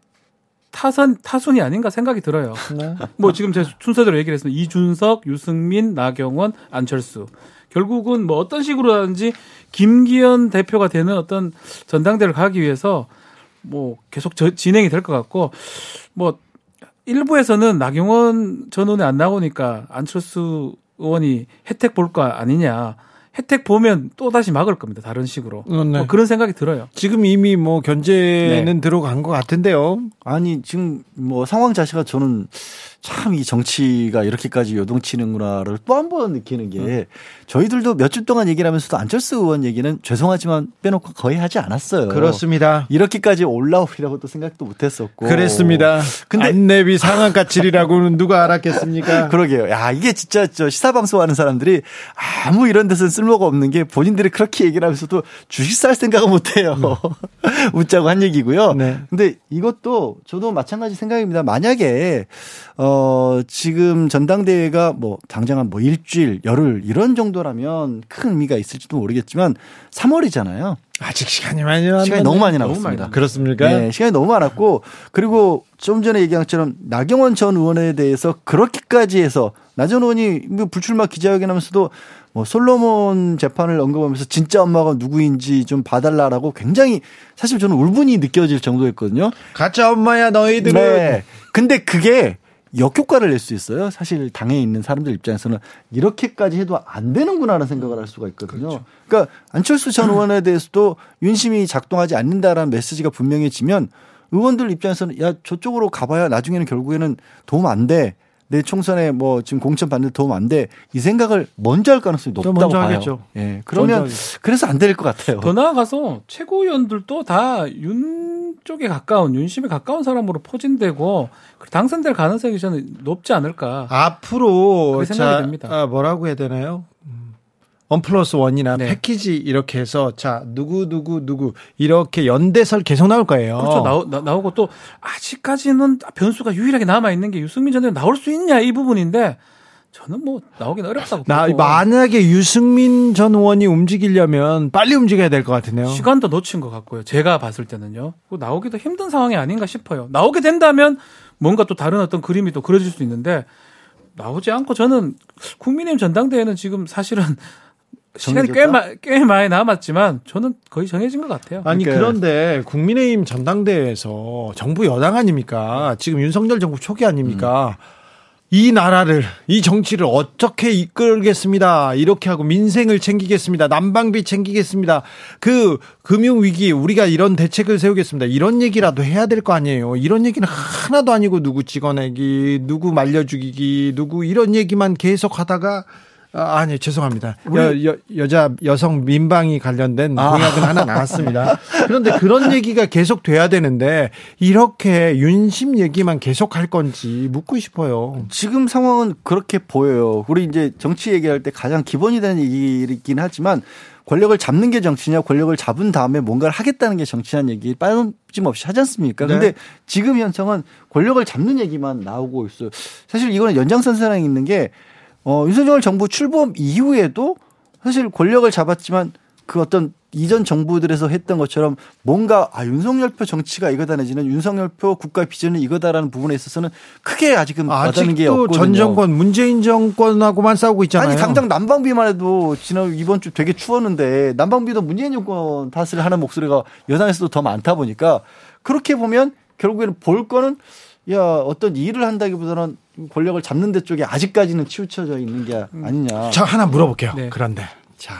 타선 타순이 아닌가 생각이 들어요. 네. 뭐 지금 제 순서대로 얘기를 했습니다. 이준석, 유승민, 나경원, 안철수. 결국은 뭐 어떤 식으로 하든지 김기현 대표가 되는 어떤 전당대를 가기 위해서 뭐 계속 저- 진행이 될 것 같고 뭐 일부에서는 나경원 전 의원이 안 나오니까 안철수 의원이 혜택 볼 거 아니냐 혜택 보면 또 다시 막을 겁니다. 다른 식으로. 어, 네. 뭐 그런 생각이 들어요. 지금 이미 뭐 견제는 네. 들어간 것 같은데요. 아니 지금 뭐 상황 자체가 저는 참 이 정치가 이렇게까지 요동치는구나를 또 한 번 느끼는 게 저희들도 몇 주 동안 얘기를 하면서도 안철수 의원 얘기는 죄송하지만 빼놓고 거의 하지 않았어요. 그렇습니다. 이렇게까지 올라오리라고 또 생각도 못 했었고. 그랬습니다. 근데 안내비 상한가칠이라고는 누가 알았겠습니까? 그러게요. 야, 이게 진짜 저 시사방송 하는 사람들이 아무 이런 데서는 쓸모가 없는 게 본인들이 그렇게 얘기를 하면서도 주식 살 생각은 못 해요. 웃자고 한 얘기고요. 네. 근데 이것도 저도 마찬가지 생각입니다. 만약에 어 지금 전당대회가 뭐 당장 한 뭐 일주일, 열흘 이런 정도라면 큰 의미가 있을지도 모르겠지만 3월이잖아요. 아직 시간이 많이. 시간이 너무 많이 남았습니다. 그렇습니까? 네, 시간이 너무 많았고 그리고 좀 전에 얘기한 것처럼 나경원 전 의원에 대해서 그렇게까지 해서 나전 의원이 뭐 불출마 기자회견하면서도 뭐 솔로몬 재판을 언급하면서 진짜 엄마가 누구인지 좀 봐달라라고 굉장히 사실 저는 울분이 느껴질 정도였거든요. 가짜 엄마야 너희들은. 네. 근데 그게 역효과를 낼 수 있어요. 사실 당에 있는 사람들 입장에서는 이렇게까지 해도 안 되는구나라는 생각을 할 수가 있거든요. 그러니까 안철수 전 의원에 대해서도 윤심이 작동하지 않는다라는 메시지가 분명해지면 의원들 입장에서는 야 저쪽으로 가봐야 나중에는 결국에는 도움 안 돼. 내 총선에 뭐 지금 공천 받는 데 도움 안 돼. 이 생각을 먼저 할 가능성이 또 높다고 먼저 봐요. 하겠죠. 예. 그러면 먼저 그래서 안 될 것 같아요. 더 나아가서 최고위원들도 다 윤 쪽에 가까운 윤심에 가까운 사람으로 포진되고 당선될 가능성이 저는 높지 않을까. 앞으로 생각이 자, 됩니다. 아, 뭐라고 해야 되나요? 음, 원 플러스 원이나 네. 패키지 이렇게 해서 자 누구 누구 누구 이렇게 연대설 계속 나올 거예요. 그렇죠. 나오, 나, 나오고 또 아직까지는 변수가 유일하게 남아 있는 게 유승민 전 의원 나올 수 있냐 이 부분인데 저는 뭐 나오긴 어렵다고 나 보고 만약에 유승민 전 의원이 움직이려면 빨리 움직여야 될 것 같은데요. 시간도 놓친 것 같고요. 제가 봤을 때는요. 나오기도 힘든 상황이 아닌가 싶어요. 나오게 된다면 뭔가 또 다른 어떤 그림이 또 그려질 수 있는데 나오지 않고 저는 국민의힘 전당대회는 지금 사실은 시간이 꽤? 마- 꽤 많이 남았지만 저는 거의 정해진 것 같아요. 아니 그러니까- 그런데 국민의힘 전당대회에서 정부 여당 아닙니까? 지금 윤석열 정부 초기 아닙니까? 이 나라를 이 정치를 어떻게 이끌겠습니다. 이렇게 하고 민생을 챙기겠습니다. 난방비 챙기겠습니다. 그 금융 위기 우리가 이런 대책을 세우겠습니다. 이런 얘기라도 해야 될 거 아니에요. 이런 얘기는 하나도 아니고 누구 찍어내기, 누구 말려 죽이기, 누구 이런 얘기만 계속 하다가 아, 아니 죄송합니다. 여, 여, 여 자 여성 민방위 관련된 아. 공약은 하나 나왔습니다. 그런데 그런 얘기가 계속 돼야 되는데 이렇게 윤심 얘기만 계속 할 건지 묻고 싶어요. 지금 상황은 그렇게 보여요. 우리 이제 정치 얘기할 때 가장 기본이 되는 얘기이긴 하지만 권력을 잡는 게 정치냐, 권력을 잡은 다음에 뭔가를 하겠다는 게 정치한 얘기 빠짐없이 하지 않습니까? 네. 근데 지금 현상은 권력을 잡는 얘기만 나오고 있어요. 사실 이거는 연장선상에 있는 게 어, 윤석열 정부 출범 이후에도 사실 권력을 잡았지만 그 어떤 이전 정부들에서 했던 것처럼 뭔가 아 윤석열표 정치가 이거다 내지는 윤석열표 국가 비전은 이거다라는 부분에 있어서는 크게 아직은 와닿는 게 아직도 없거든요. 전 정권 문재인 정권하고만 싸우고 있잖아요. 아니 당장 난방비만 해도 지난 이번 주 되게 추웠는데 난방비도 문재인 정권 탓을 하는 목소리가 여당에서도 더 많다 보니까 그렇게 보면 결국에는 볼 거는 야 어떤 일을 한다기보다는 권력을 잡는 데 쪽에 아직까지는 치우쳐져 있는 게 아니냐. 저 하나 물어볼게요. 네. 그런데 자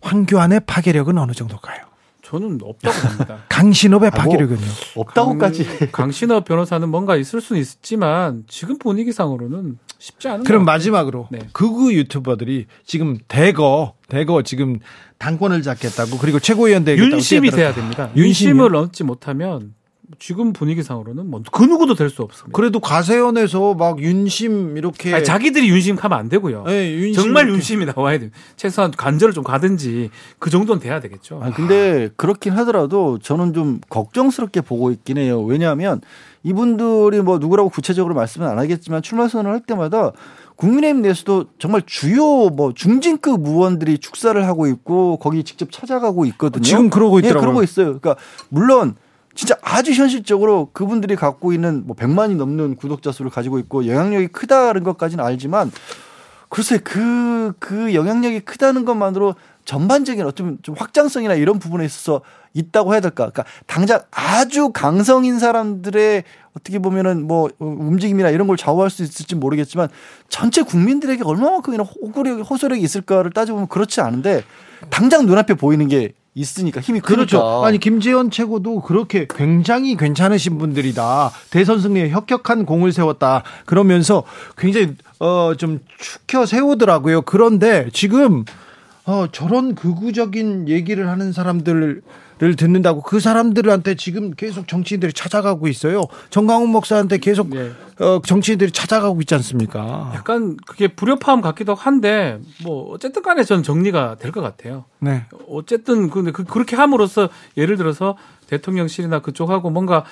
황교안의 파괴력은 어느 정도일까요? 저는 없다고 봅니다. 강신업의 아, 뭐. 파괴력은요? 없다고까지. 강, 강신업 변호사는 뭔가 있을 수는 있지만 지금 분위기상으로는 쉽지 않은 그럼. 마지막으로 네. 극우 유튜버들이 지금 대거 대거 지금 당권을 잡겠다고 그리고 최고위원 되겠다고 윤심이. 돼야 됩니다. 윤심이요? 윤심을 얻지 못하면 지금 분위기상으로는 뭐 그 누구도 될 수 없습니다. 그래도 가세연에서 막 윤심 이렇게 아니, 자기들이 윤심 하면 안 되고요. 예, 윤심 정말 이렇게. 윤심이 나와야 돼. 최소한 간절을 좀 가든지 그 정도는 돼야 되겠죠. 아, 근데 그렇긴 하더라도 저는 좀 걱정스럽게 보고 있긴 해요. 왜냐하면 이분들이 뭐 누구라고 구체적으로 말씀은 안 하겠지만 출마 선언을 할 때마다 국민의힘 내에서도 정말 주요 뭐 중진급 의원들이 축사를 하고 있고 거기 직접 찾아가고 있거든요. 지금 그러고 예, 있더라고요. 그러고 있어요. 그러니까 물론 진짜 아주 현실적으로 그분들이 갖고 있는 뭐 100만이 넘는 구독자 수를 가지고 있고 영향력이 크다는 것까지는 알지만 글쎄 그, 그 영향력이 크다는 것만으로 전반적인 어쩌면 좀 확장성이나 이런 부분에 있어서 있다고 해야 될까? 그러니까 당장 아주 강성인 사람들의 어떻게 보면은 뭐 움직임이나 이런 걸 좌우할 수 있을지 모르겠지만 전체 국민들에게 얼마만큼이나 호구력, 호소력이 있을까를 따져보면 그렇지 않은데 당장 눈앞에 보이는 게 있으니까 힘이 그렇죠. 크니까. 아니 김재현 최고도 그렇게 굉장히 괜찮으신 분들이다. 대선 승리에 혁혁한 공을 세웠다. 그러면서 굉장히 어좀 축혀 세우더라고요. 그런데 지금 어 저런 극우적인 얘기를 하는 사람들 를 듣는다고 그 사람들한테 지금 계속 정치인들이 찾아가고 있어요. 정강훈 목사한테 계속 네. 어, 정치인들이 찾아가고 있지 않습니까? 약간 그게 불협화음 같기도 한데 뭐 어쨌든 간에 저는 정리가 될 것 같아요. 네. 어쨌든 근데 그, 그렇게 함으로써 예를 들어서 대통령실이나 그쪽하고 뭔가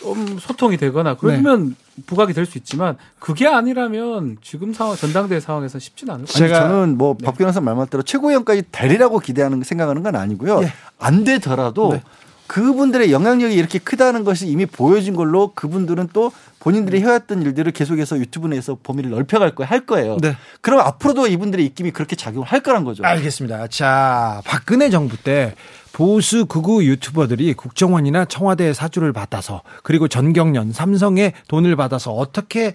좀 소통이 되거나 그러면 부각이 될 수 있지만 그게 아니라면 지금 상황 전당대회 상황에서 쉽지는 않을 것 아니, 제가- 저는 뭐박 변호사 말 맞대로 최고위원까지 되리라고 기대하는 생각하는 건 아니고요. 예. 안 되더라도 네. 그분들의 영향력이 이렇게 크다는 것이 이미 보여진 걸로 그분들은 또 본인들이 해왔던 일들을 계속해서 유튜브 내에서 범위를 넓혀갈 거예요. 할 거예요. 네. 그럼 앞으로도 이분들의 입김이 그렇게 작용을 할 거란 거죠. 알겠습니다. 자, 박근혜 정부 때 보수 극우 유튜버들이 국정원이나 청와대 사주를 받아서 그리고 전경련, 삼성의 돈을 받아서 어떻게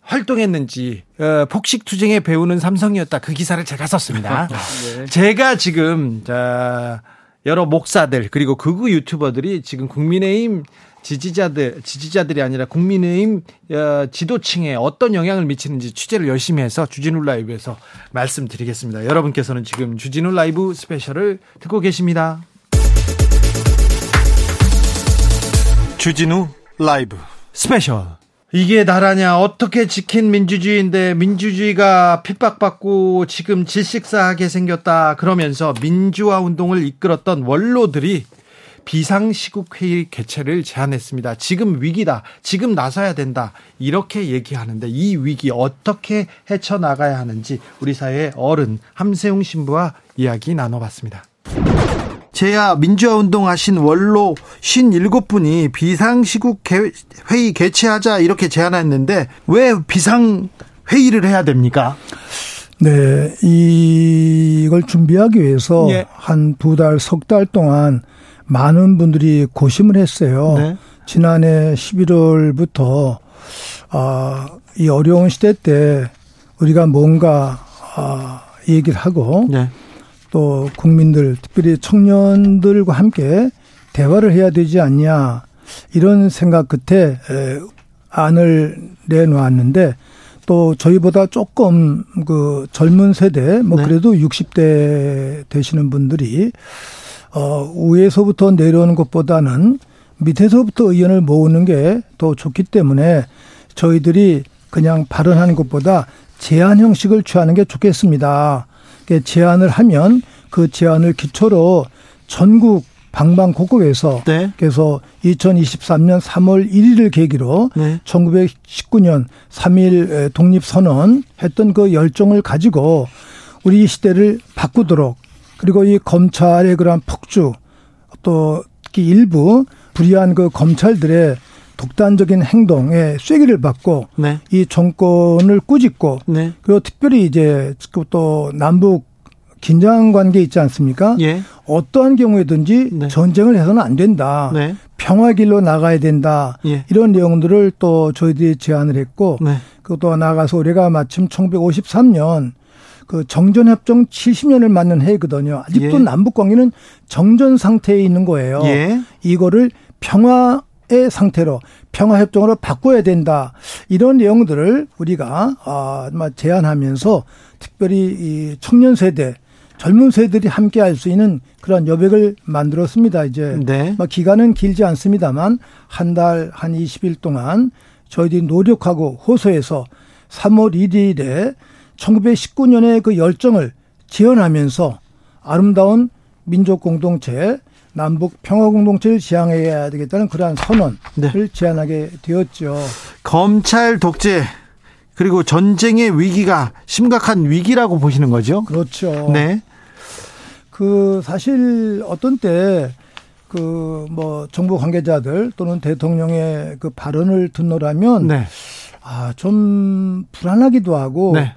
활동했는지 어, 폭식 투쟁에 배우는 삼성이었다. 그 기사를 제가 썼습니다. 네. 제가 지금 자 여러 목사들 그리고 극우 유튜버들이 지금 국민의힘 지지자들 지지자들이 아니라 국민의힘 어, 지도층에 어떤 영향을 미치는지 취재를 열심히 해서 주진우 라이브에서 말씀드리겠습니다. 여러분께서는 지금 주진우 라이브 스페셜을 듣고 계십니다. 주진우 라이브 스페셜 이게 나라냐 어떻게 지킨 민주주의인데 민주주의가 핍박받고 지금 질식사하게 생겼다 그러면서 민주화 운동을 이끌었던 원로들이 비상시국 회의 개최를 제안했습니다. 지금 위기다. 지금 나서야 된다. 이렇게 얘기하는데 이 위기 어떻게 헤쳐나가야 하는지 우리 사회의 어른 함세웅 신부와 이야기 나눠봤습니다. 제야 민주화 운동하신 원로 57분이 비상시국 개- 회의 개최하자 이렇게 제안했는데 왜 비상 회의를 해야 됩니까? 네, 이걸 준비하기 위해서 예. 한두 달, 석 달 동안 많은 분들이 고심을 했어요. 네. 지난해 11월부터 아, 이 어려운 시대 때 우리가 뭔가 아, 얘기를 하고 네. 또 국민들, 특별히 청년들과 함께 대화를 해야 되지 않냐 이런 생각 끝에 에, 안을 내놓았는데 또 저희보다 조금 그 젊은 세대 뭐 네. 그래도 60대 되시는 분들이 어 위에서부터 내려오는 것보다는 밑에서부터 의견을 모으는 게 더 좋기 때문에 저희들이 그냥 발언하는 것보다 제안 형식을 취하는 게 좋겠습니다. 이렇게 제안을 하면 그 제안을 기초로 전국 방방곡곡에서 네. 그래서 2023년 3월 1일을 계기로 네. 1919년 3일 독립선언 했던 그 열정을 가지고 우리 시대를 바꾸도록 그리고 이 검찰의 그러한 폭주 또 특히 일부 불의한 그 검찰들의 독단적인 행동에 쐐기를 받고 네. 이 정권을 꾸짖고 네. 그리고 특별히 이제 그또 남북 긴장 관계 있지 않습니까? 예. 어떠한 경우에든지 네. 전쟁을 해서는 안 된다. 네. 평화 길로 나가야 된다. 예. 이런 내용들을 또 저희들이 제안을 했고 네. 그것도 나가서 우리가 마침 1953년 그 정전협정 70년을 맞는 해거든요. 아직도 예. 남북 관계는 정전 상태에 있는 거예요. 예. 이거를 평화의 상태로 평화협정으로 바꿔야 된다. 이런 내용들을 우리가 아, 아마 제안하면서 특별히 이 청년 세대, 젊은 세대들이 함께 할 수 있는 그런 여백을 만들었습니다. 이제 네. 뭐 기간은 길지 않습니다만 한 달, 한 20일 동안 저희들이 노력하고 호소해서 3월 1일에 1919년의 그 열정을 지원하면서 아름다운 민족 공동체, 남북 평화 공동체를 지향해야 되겠다는 그러한 선언을 네. 제안하게 되었죠. 검찰 독재 그리고 전쟁의 위기가 심각한 위기라고 보시는 거죠? 그렇죠. 네. 그 사실 어떤 때 그 뭐 정부 관계자들 또는 대통령의 그 발언을 듣노라면 네. 아좀 불안하기도 하고 네.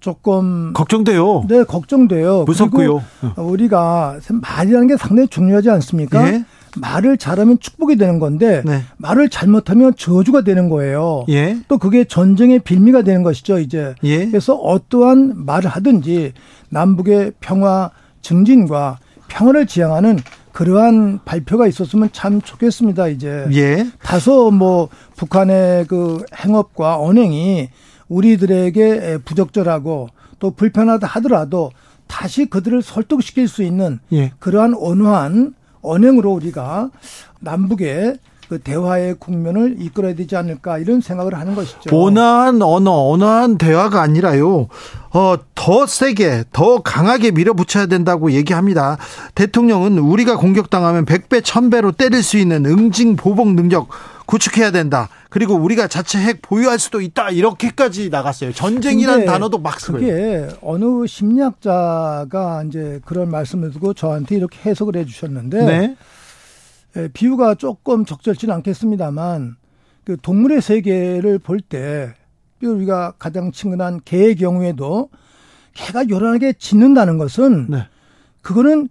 조금 걱정돼요. 네 걱정돼요. 무섭고요. 우리가 말이라는 게 상당히 중요하지 않습니까? 예. 말을 잘하면 축복이 되는 건데 네. 말을 잘못하면 저주가 되는 거예요. 예. 또 그게 전쟁의 빌미가 되는 것이죠, 이제. 예. 그래서 어떠한 말을 하든지 남북의 평화 증진과 평화를 지향하는 그러한 발표가 있었으면 참 좋겠습니다, 이제. 예. 다소 뭐 북한의 그 행업과 언행이 우리들에게 부적절하고 또 불편하다 하더라도 다시 그들을 설득시킬 수 있는 예. 그러한 온화한 언행으로 우리가 남북의 그 대화의 국면을 이끌어야 되지 않을까 이런 생각을 하는 것이죠. 온화한 언어, 온화한 대화가 아니라요. 어, 더 세게, 더 강하게 밀어붙여야 된다고 얘기합니다. 대통령은 우리가 공격당하면 100배, 1000배로 때릴 수 있는 응징 보복 능력 구축해야 된다. 그리고 우리가 자체 핵 보유할 수도 있다. 이렇게까지 나갔어요. 전쟁이라는 단어도 막 쓰고요. 그게 어느 심리학자가 이제 그런 말씀을 두고 저한테 이렇게 해석을 해 주셨는데 네. 예, 비유가 조금 적절치는 않겠습니다만 그 동물의 세계를 볼 때 우리가 가장 친근한 개의 경우에도 개가 요란하게 짖는다는 것은 네. 그거는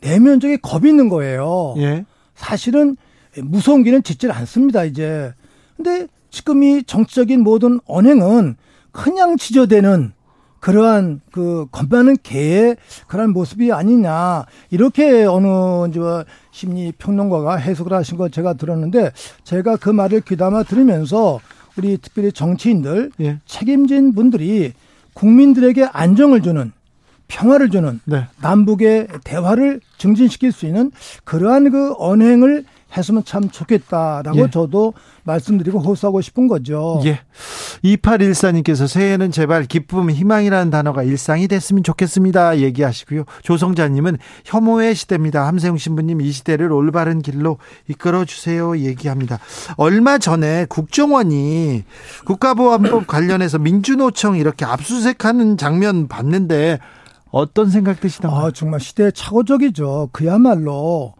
내면적인 겁이 있는 거예요. 예. 사실은 무서운 개는 짖질 않습니다, 이제. 근데 지금 이 정치적인 모든 언행은 그냥 지저대는 그러한 그 겁나는 개의 그러한 모습이 아니냐 이렇게 어느 저 심리 평론가가 해석을 하신 거 제가 들었는데 제가 그 말을 귀담아 들으면서 우리 특별히 정치인들 예. 책임진 분들이 국민들에게 안정을 주는 평화를 주는 네. 남북의 대화를 증진시킬 수 있는 그러한 그 언행을 했으면 참 좋겠다라고 예. 저도 말씀드리고 호소하고 싶은 거죠. 예. 2814님께서 새해에는 제발 기쁨, 희망이라는 단어가 일상이 됐으면 좋겠습니다. 얘기하시고요. 조성자님은 혐오의 시대입니다. 함세웅 신부님 이 시대를 올바른 길로 이끌어 주세요. 얘기합니다. 얼마 전에 국정원이 국가보안법 관련해서 민주노총 이렇게 압수수색하는 장면 봤는데 어떤 생각 드시던가요? 아, 정말 시대 착오적이죠. 그야말로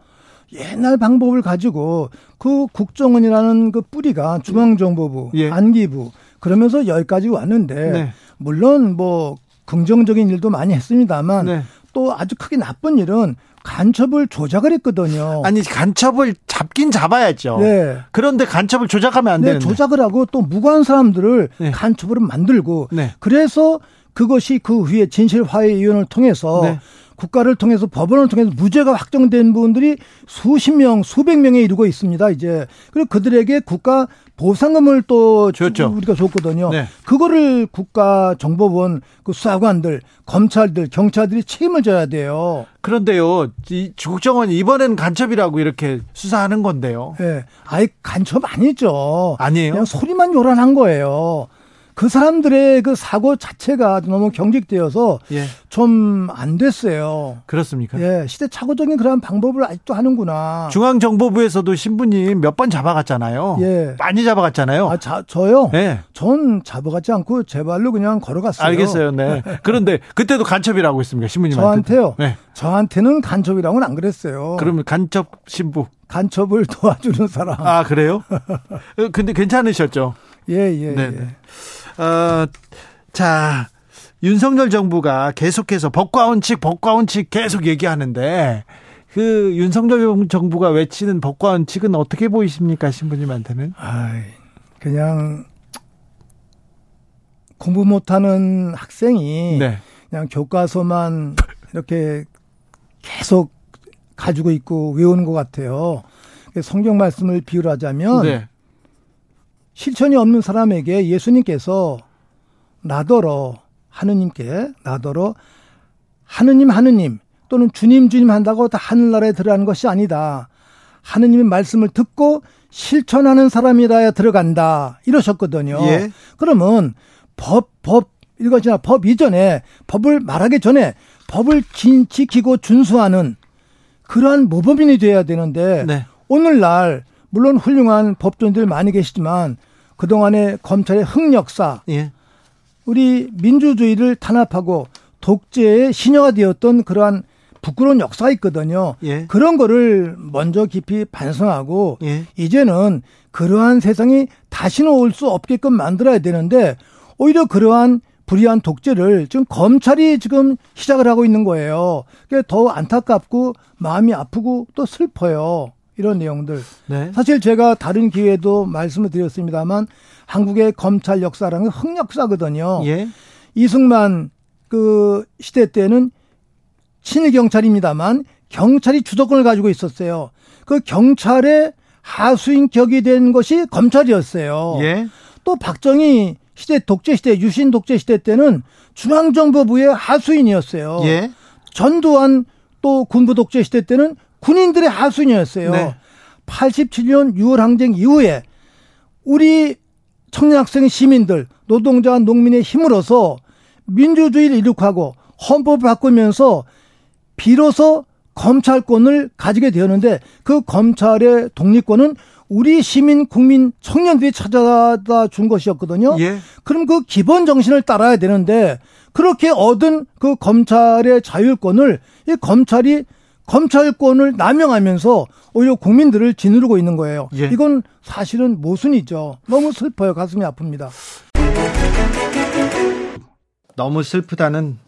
옛날 방법을 가지고 그 국정원이라는 그 뿌리가 중앙정보부, 예. 안기부 그러면서 여기까지 왔는데 네. 물론 뭐 긍정적인 일도 많이 했습니다만 네. 또 아주 크게 나쁜 일은 간첩을 조작을 했거든요. 아니 간첩을 잡긴 잡아야죠. 네. 그런데 간첩을 조작하면 안 네, 되는데. 조작을 하고 또 무고한 사람들을 네. 간첩으로 만들고 네. 그래서 그것이 그 후에 진실화해위원회를 통해서 네. 국가를 통해서 법원을 통해서 무죄가 확정된 분들이 수십 명, 수백 명에 이르고 있습니다. 이제 그리고 그들에게 국가 보상금을 또 줬죠. 우리가 줬거든요. 네. 그거를 국가 정보원 그 수사관들, 검찰들, 경찰들이 책임을 져야 돼요. 그런데요, 이 국정원이 이번엔 간첩이라고 이렇게 수사하는 건데요. 예. 아예 간첩 아니죠. 아니에요? 그냥 소리만 요란한 거예요. 그 사람들의 그 사고 자체가 너무 경직되어서 예. 좀안 됐어요. 그렇습니까? 예, 시대착오적인 그런 방법을 아직도 하는구나. 중앙정보부에서도 신부님 몇 번 잡아갔잖아요. 예. 많이 잡아갔잖아요. 아, 자, 저요? 네. 전 잡아가지 않고 제 발로 그냥 걸어갔어요. 알겠어요. 네. 그런데 그때도 간첩이라고 했습니까? 신부님한테. 저한테요? 네. 저한테는 간첩이라고는 안 그랬어요. 그러면 간첩 신부. 간첩을 도와주는 사람. 아, 그래요? 어, 근데 괜찮으셨죠? 예, 예, 네네. 예. 어, 자, 윤석열 정부가 계속해서 법과 원칙, 법과 원칙 계속 얘기하는데 그 윤석열 정부가 외치는 법과 원칙은 어떻게 보이십니까, 신부님한테는? 아이, 그냥 공부 못하는 학생이 네. 그냥 교과서만 이렇게 계속 가지고 있고 외우는 것 같아요. 성경 말씀을 비유하자면 네. 실천이 없는 사람에게 예수님께서 나더러 하느님께 나더러 하느님 하느님 또는 주님 주님 한다고 다 하늘나라에 들어가는 것이 아니다. 하느님의 말씀을 듣고 실천하는 사람이라야 들어간다. 이러셨거든요. 예. 그러면 법, 법, 이거잖아. 법 이전에 법을 말하기 전에 법을 진- 지키고 준수하는 그러한 모범인이 돼야 되는데 네. 오늘날 물론 훌륭한 법조인들 많이 계시지만 그동안의 검찰의 흑역사 예. 우리 민주주의를 탄압하고 독재의 신여가 되었던 그러한 부끄러운 역사가 있거든요. 예. 그런 거를 먼저 깊이 반성하고 예. 이제는 그러한 세상이 다시는 올 수 없게끔 만들어야 되는데 오히려 그러한 불의한 독재를 지금 검찰이 지금 시작을 하고 있는 거예요. 그게 더 안타깝고 마음이 아프고 또 슬퍼요. 이런 내용들. 네. 사실 제가 다른 기회에도 말씀을 드렸습니다만 한국의 검찰 역사라는 건 흑역사거든요. 예. 이승만 그 시대 때는 친일 경찰입니다만 경찰이 주도권을 가지고 있었어요. 그 경찰의 하수인 격이 된 것이 검찰이었어요. 예. 또 박정희 시대 독재 시대 유신 독재 시대 때는 중앙정보부의 하수인이었어요. 예. 전두환 또 군부 독재 시대 때는 군인들의 하수인이었어요. 네. 87년 6월 항쟁 이후에 우리 청년 학생 시민들 노동자와 농민의 힘으로서 민주주의를 이룩하고 헌법을 바꾸면서 비로소 검찰권을 가지게 되었는데 그 검찰의 독립권은 우리 시민 국민 청년들이 찾아다 준 것이었거든요. 예. 그럼 그 기본 정신을 따라야 되는데 그렇게 얻은 그 검찰의 자율권을 이 검찰이 검찰권을 남용하면서 오히려 국민들을 짓누르고 있는 거예요. 예. 이건 사실은 모순이죠. 너무 슬퍼요. 가슴이 아픕니다. 너무 슬프다는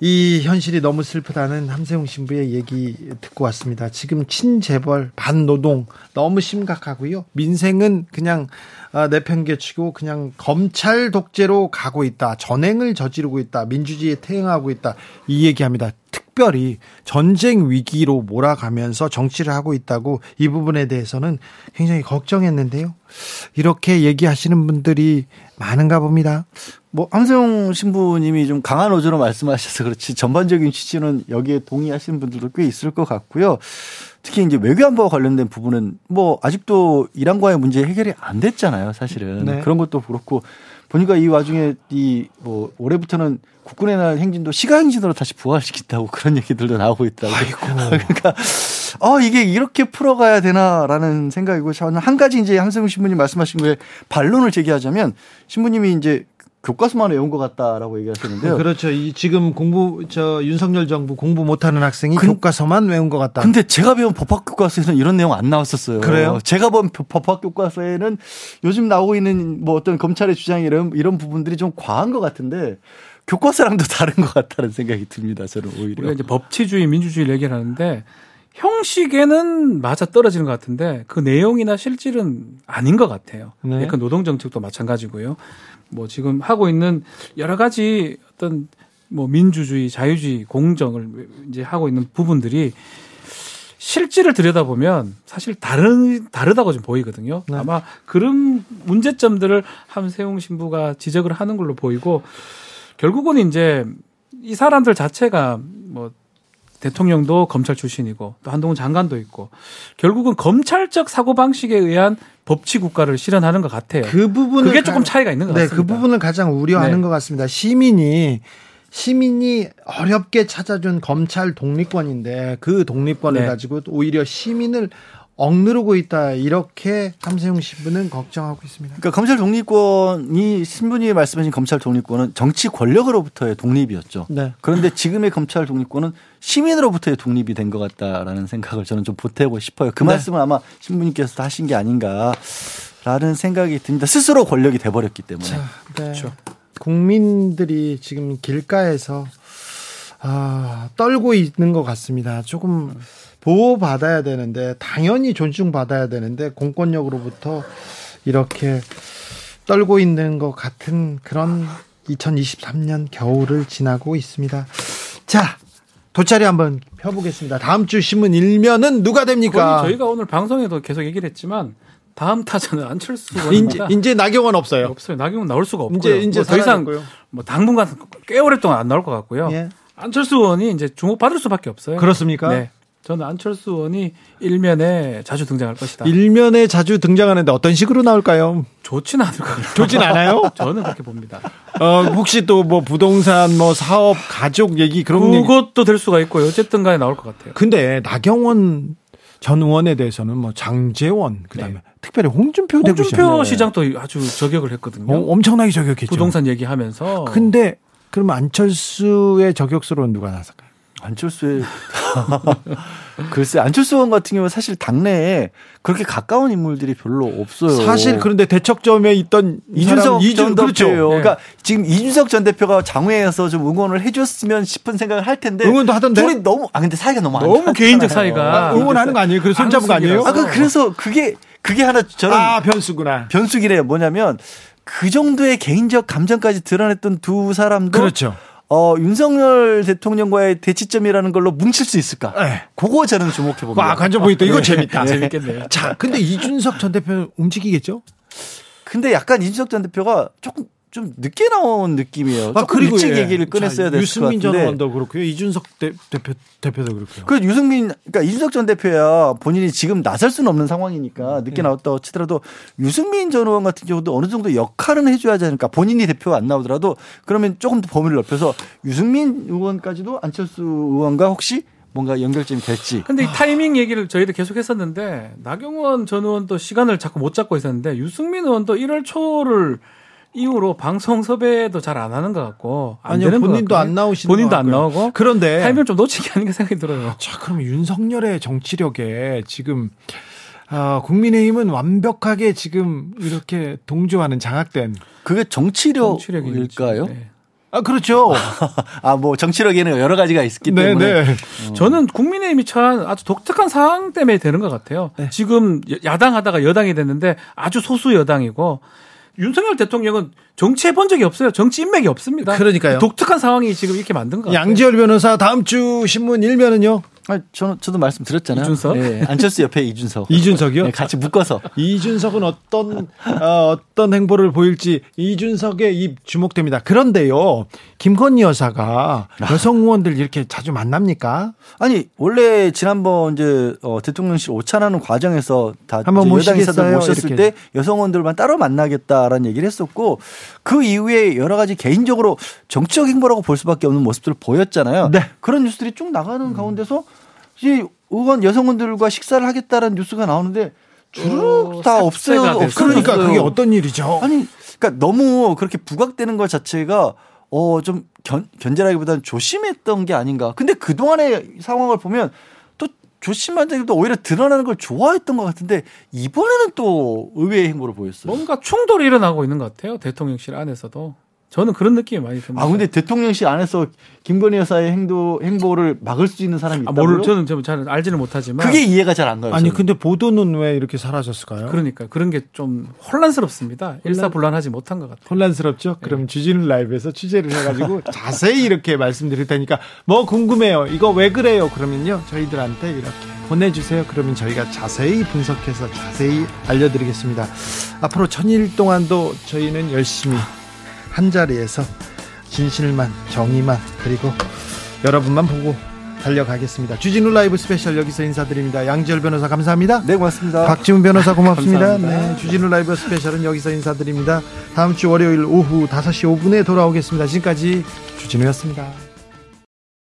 이 현실이 너무 슬프다는 함세웅 신부의 얘기 듣고 왔습니다. 지금 친재벌 반노동 너무 심각하고요. 민생은 그냥 아, 내팽개치고 그냥 검찰 독재로 가고 있다. 전행을 저지르고 있다. 민주주의에 퇴행하고 있다. 이 얘기합니다. 특별히 전쟁 위기로 몰아가면서 정치를 하고 있다고 이 부분에 대해서는 굉장히 걱정했는데요. 이렇게 얘기하시는 분들이 많은가 봅니다. 뭐 함세용 신부님이 좀 강한 어조로 말씀하셔서 그렇지 전반적인 취지는 여기에 동의하시는 분들도 꽤 있을 것 같고요. 특히 이제 외교안보와 관련된 부분은 뭐 아직도 이란과의 문제 해결이 안 됐잖아요, 사실은. 네. 그런 것도 그렇고 보니까 이 와중에 이 뭐 올해부터는 국군의 날 행진도 시가 행진으로 다시 부활시킨다고 그런 얘기들도 나오고 있더라고요. 그러니까 어 이게 이렇게 풀어가야 되나라는 생각이고 저는 한 가지 이제 한승우 신부님 말씀하신 거에 반론을 제기하자면 신부님이 이제 교과서만 외운 것 같다라고 얘기하셨는데요. 그렇죠. 이 지금 공부 저 윤석열 정부 공부 못하는 학생이 근- 교과서만 외운 것 같다. 근데 제가 배운 법학 교과서에서는 이런 내용 안 나왔었어요. 그래요? 제가 본 법학 교과서에는 요즘 나오고 있는 뭐 어떤 검찰의 주장 이런 이런 부분들이 좀 과한 것 같은데 교과서랑도 다른 것 같다는 생각이 듭니다. 저는 오히려. 우리가 이제 법치주의, 민주주의 얘기를 하는데 형식에는 맞아 떨어지는 것 같은데 그 내용이나 실질은 아닌 것 같아요. 네. 그 노동 정책도 마찬가지고요. 뭐 지금 하고 있는 여러 가지 어떤 뭐 민주주의, 자유주의, 공정을 이제 하고 있는 부분들이 실질을 들여다보면 사실 다른 다르다고 좀 보이거든요. 네. 아마 그런 문제점들을 함세웅 신부가 지적을 하는 걸로 보이고 결국은 이제 이 사람들 자체가 뭐 대통령도 검찰 출신이고 또 한동훈 장관도 있고 결국은 검찰적 사고 방식에 의한 법치 국가를 실현하는 것 같아요. 그 부분을 그게 가- 조금 차이가 있는 것 네, 같습니다. 그 부분을 가장 우려하는 네. 것 같습니다. 시민이 시민이 어렵게 찾아준 검찰 독립권인데 그 독립권을 네. 가지고 오히려 시민을 억누르고 있다 이렇게 함세웅 신부는 걱정하고 있습니다. 그러니까 검찰 독립권이 신부님이 말씀하신 검찰 독립권은 정치 권력으로부터의 독립이었죠. 네. 그런데 지금의 검찰 독립권은 시민으로부터의 독립이 된 것 같다라는 생각을 저는 좀 보태고 싶어요. 그 네. 말씀을 아마 신부님께서 하신 게 아닌가라는 생각이 듭니다. 스스로 권력이 돼버렸기 때문에. 자, 네. 그렇죠. 국민들이 지금 길가에서 아, 떨고 있는 것 같습니다. 조금 보호받아야 되는데 당연히 존중받아야 되는데 공권력으로부터 이렇게 떨고 있는 것 같은 그런 2023년 겨울을 지나고 있습니다. 자, 돗자리 한번 펴보겠습니다. 다음 주 신문 일면은 누가 됩니까? 저희가 오늘 방송에도 계속 얘기를 했지만 다음 타자는 안철수 이제, 의원입니다. 이제 나경원 없어요. 없어요. 나경원 나올 수가 없고요. 이제 이제 뭐더 이상. 뭐 당분간 꽤 오랫동안 안 나올 것 같고요. 예. 안철수 의원이 이제 주목받을 수밖에 없어요. 그렇습니까? 네. 저는 안철수 의원이 일면에 자주 등장할 것이다. 일면에 자주 등장하는데 어떤 식으로 나올까요? 좋지는 않을 것 같아요. 좋진 않아요? 저는 그렇게 봅니다. 어, 혹시 또 뭐 부동산, 뭐 사업, 가족 얘기 그런 얘기. 그것도 될 수가 있고요. 어쨌든 간에 나올 것 같아요. 근데 나경원 전 의원에 대해서는 뭐 장재원 그다음에 네. 특별히 홍준표 홍준표 시장도 아주 저격을 했거든요. 어, 엄청나게 저격했죠. 부동산 얘기하면서. 근데 그럼 안철수의 저격수로는 누가 나설까요? 안철수의 글쎄 안철수 의원 같은 경우는 사실 당내에 그렇게 가까운 인물들이 별로 없어요. 사실 그런데 대척점에 있던 이준석 전 그렇죠. 네. 그러니까 지금 이준석 전 대표가 장외에서 좀 응원을 해줬으면 싶은 생각을 할 텐데 응원도 하던데? 둘이 너무 아 근데 사이가 너무 안 너무. 개인적 사이가. 아, 응원하는 거 아니에요? 그래서 손잡은 거 아니에요? 아, 그 그래서 그게 그게 하나 저는 아, 변수구나. 변수기래요. 뭐냐면 그 정도의 개인적 감정까지 드러냈던 두 사람도 그렇죠. 어, 윤석열 대통령과의 대치점이라는 걸로 뭉칠 수 있을까? 네. 그거 저는 주목해 봅니다. 와, 관전 포인트. 이거 재밌다. 재밌겠네요. 자, 근데 이준석 전 대표 움직이겠죠? 근데 약간 이준석 전 대표가 조금 좀 늦게 나온 느낌이에요. 아, 조금 일찍 예. 얘기를 꺼냈어야 자, 됐을 것 유승민 전 같은데. 의원도 그렇고요. 이준석 대, 대표 대표도 그렇고요. 그 유승민, 그러니까 이준석 전 대표야 본인이 지금 나설 수는 없는 상황이니까 늦게 나왔다고 치더라도 유승민 전 의원 같은 경우도 어느 정도 역할은 해줘야 하지 않을까. 본인이 대표가 안 나오더라도 그러면 조금 더 범위를 넓혀서 유승민 의원까지도 안철수 의원과 혹시 뭔가 연결점이 될지. 근데 이 타이밍 얘기를 저희도 계속 했었는데 나경원 전 의원도 시간을 자꾸 못 잡고 있었는데 유승민 의원도 1월 초를 이후로 방송 섭외도 잘 안 하는 것 같고 안 아니요, 되는 것 본인도. 안 나오시는 본인도 것 안. 나오고 그런데 타이밍을 좀 놓친 게 아닌가 생각이 들어요. 자, 그럼 윤석열의 정치력에 지금 아, 국민의힘은 완벽하게 지금 이렇게 동조하는 장악된 그게 정치력일까요? 네. 아, 그렇죠. 아, 뭐 정치력에는 여러 가지가 있기 네, 때문에. 네. 저는 국민의힘이 처한 아주 독특한 상황 때문에 되는 것 같아요. 네. 지금 야당 하다가 여당이 됐는데 아주 소수 여당이고 윤석열 대통령은 정치해 본 적이 없어요. 정치 인맥이 없습니다. 그러니까요. 독특한 상황이 지금 이렇게 만든 것 같아요. 양지열 변호사 다음 주 신문 일면은요. 아, 저는 저도 말씀드렸잖아요. 이준석? 네, 안철수 옆에 이준석. 이준석이요? 네, 같이 묶어서. 이준석은 어떤 어, 어떤 행보를 보일지 이준석의 입 주목됩니다. 그런데요, 김건희 여사가 여성 의원들 이렇게 자주 만납니까? 아니 원래 지난번 이제 어, 대통령실 오찬하는 과정에서 다 한번 여당? 인사들 모셨을 이렇게. 때 여성원들만 따로 만나겠다라는 얘기를 했었고 그 이후에 여러 가지 개인적으로 정치적 행보라고 볼 수밖에 없는 모습들을 보였잖아요. 네. 그런 뉴스들이 쭉 나가는 가운데서 이 의원 여성원들과 식사를 하겠다라는 뉴스가 나오는데 주르륵 어, 다 없어요. 없어졌어요. 그러니까 그게 어떤 일이죠? 아니, 그러니까 너무 그렇게 부각되는 것 자체가 어 좀 견제라기보다는 조심했던 게 아닌가. 근데 그 동안의 상황을 보면 또 조심한다기보다 오히려 드러나는 걸 좋아했던 것 같은데 이번에는 또 의외의 행보를 보였어요. 뭔가 충돌이 일어나고 있는 것 같아요. 대통령실 안에서도. 저는 그런 느낌이 많이 듭니다. 아 근데 대통령실 안에서 김건희 여사의 행도 행보를 막을 수 있는 사람이 아, 있다고요? 모를 저는 좀잘 알지는 못하지만 그게 이해가 잘 안 가요. 아니 저는. 근데 보도는 왜 이렇게 사라졌을까요? 그러니까 그런 게 좀 혼란스럽습니다. 일사불란하지 못한 것 같아요. 혼란스럽죠? 그럼 주진우 라이브에서 취재를 해가지고 자세히 이렇게 말씀드릴 테니까 뭐 궁금해요. 이거 왜 그래요? 그러면요 저희들한테 이렇게 보내주세요. 그러면 저희가 자세히 분석해서 자세히 알려드리겠습니다. 앞으로 천일 동안도 저희는 열심히 한 자리에서 진실만 정의만 그리고 여러분만 보고 달려가겠습니다. 주진우 라이브 스페셜 여기서 인사드립니다. 양지열 변호사 감사합니다. 네 고맙습니다. 박지훈 변호사 고맙습니다. 네, 주진우 라이브 스페셜은 여기서 인사드립니다. 다음 주 월요일 오후 5시 5분에 돌아오겠습니다. 지금까지 주진우였습니다.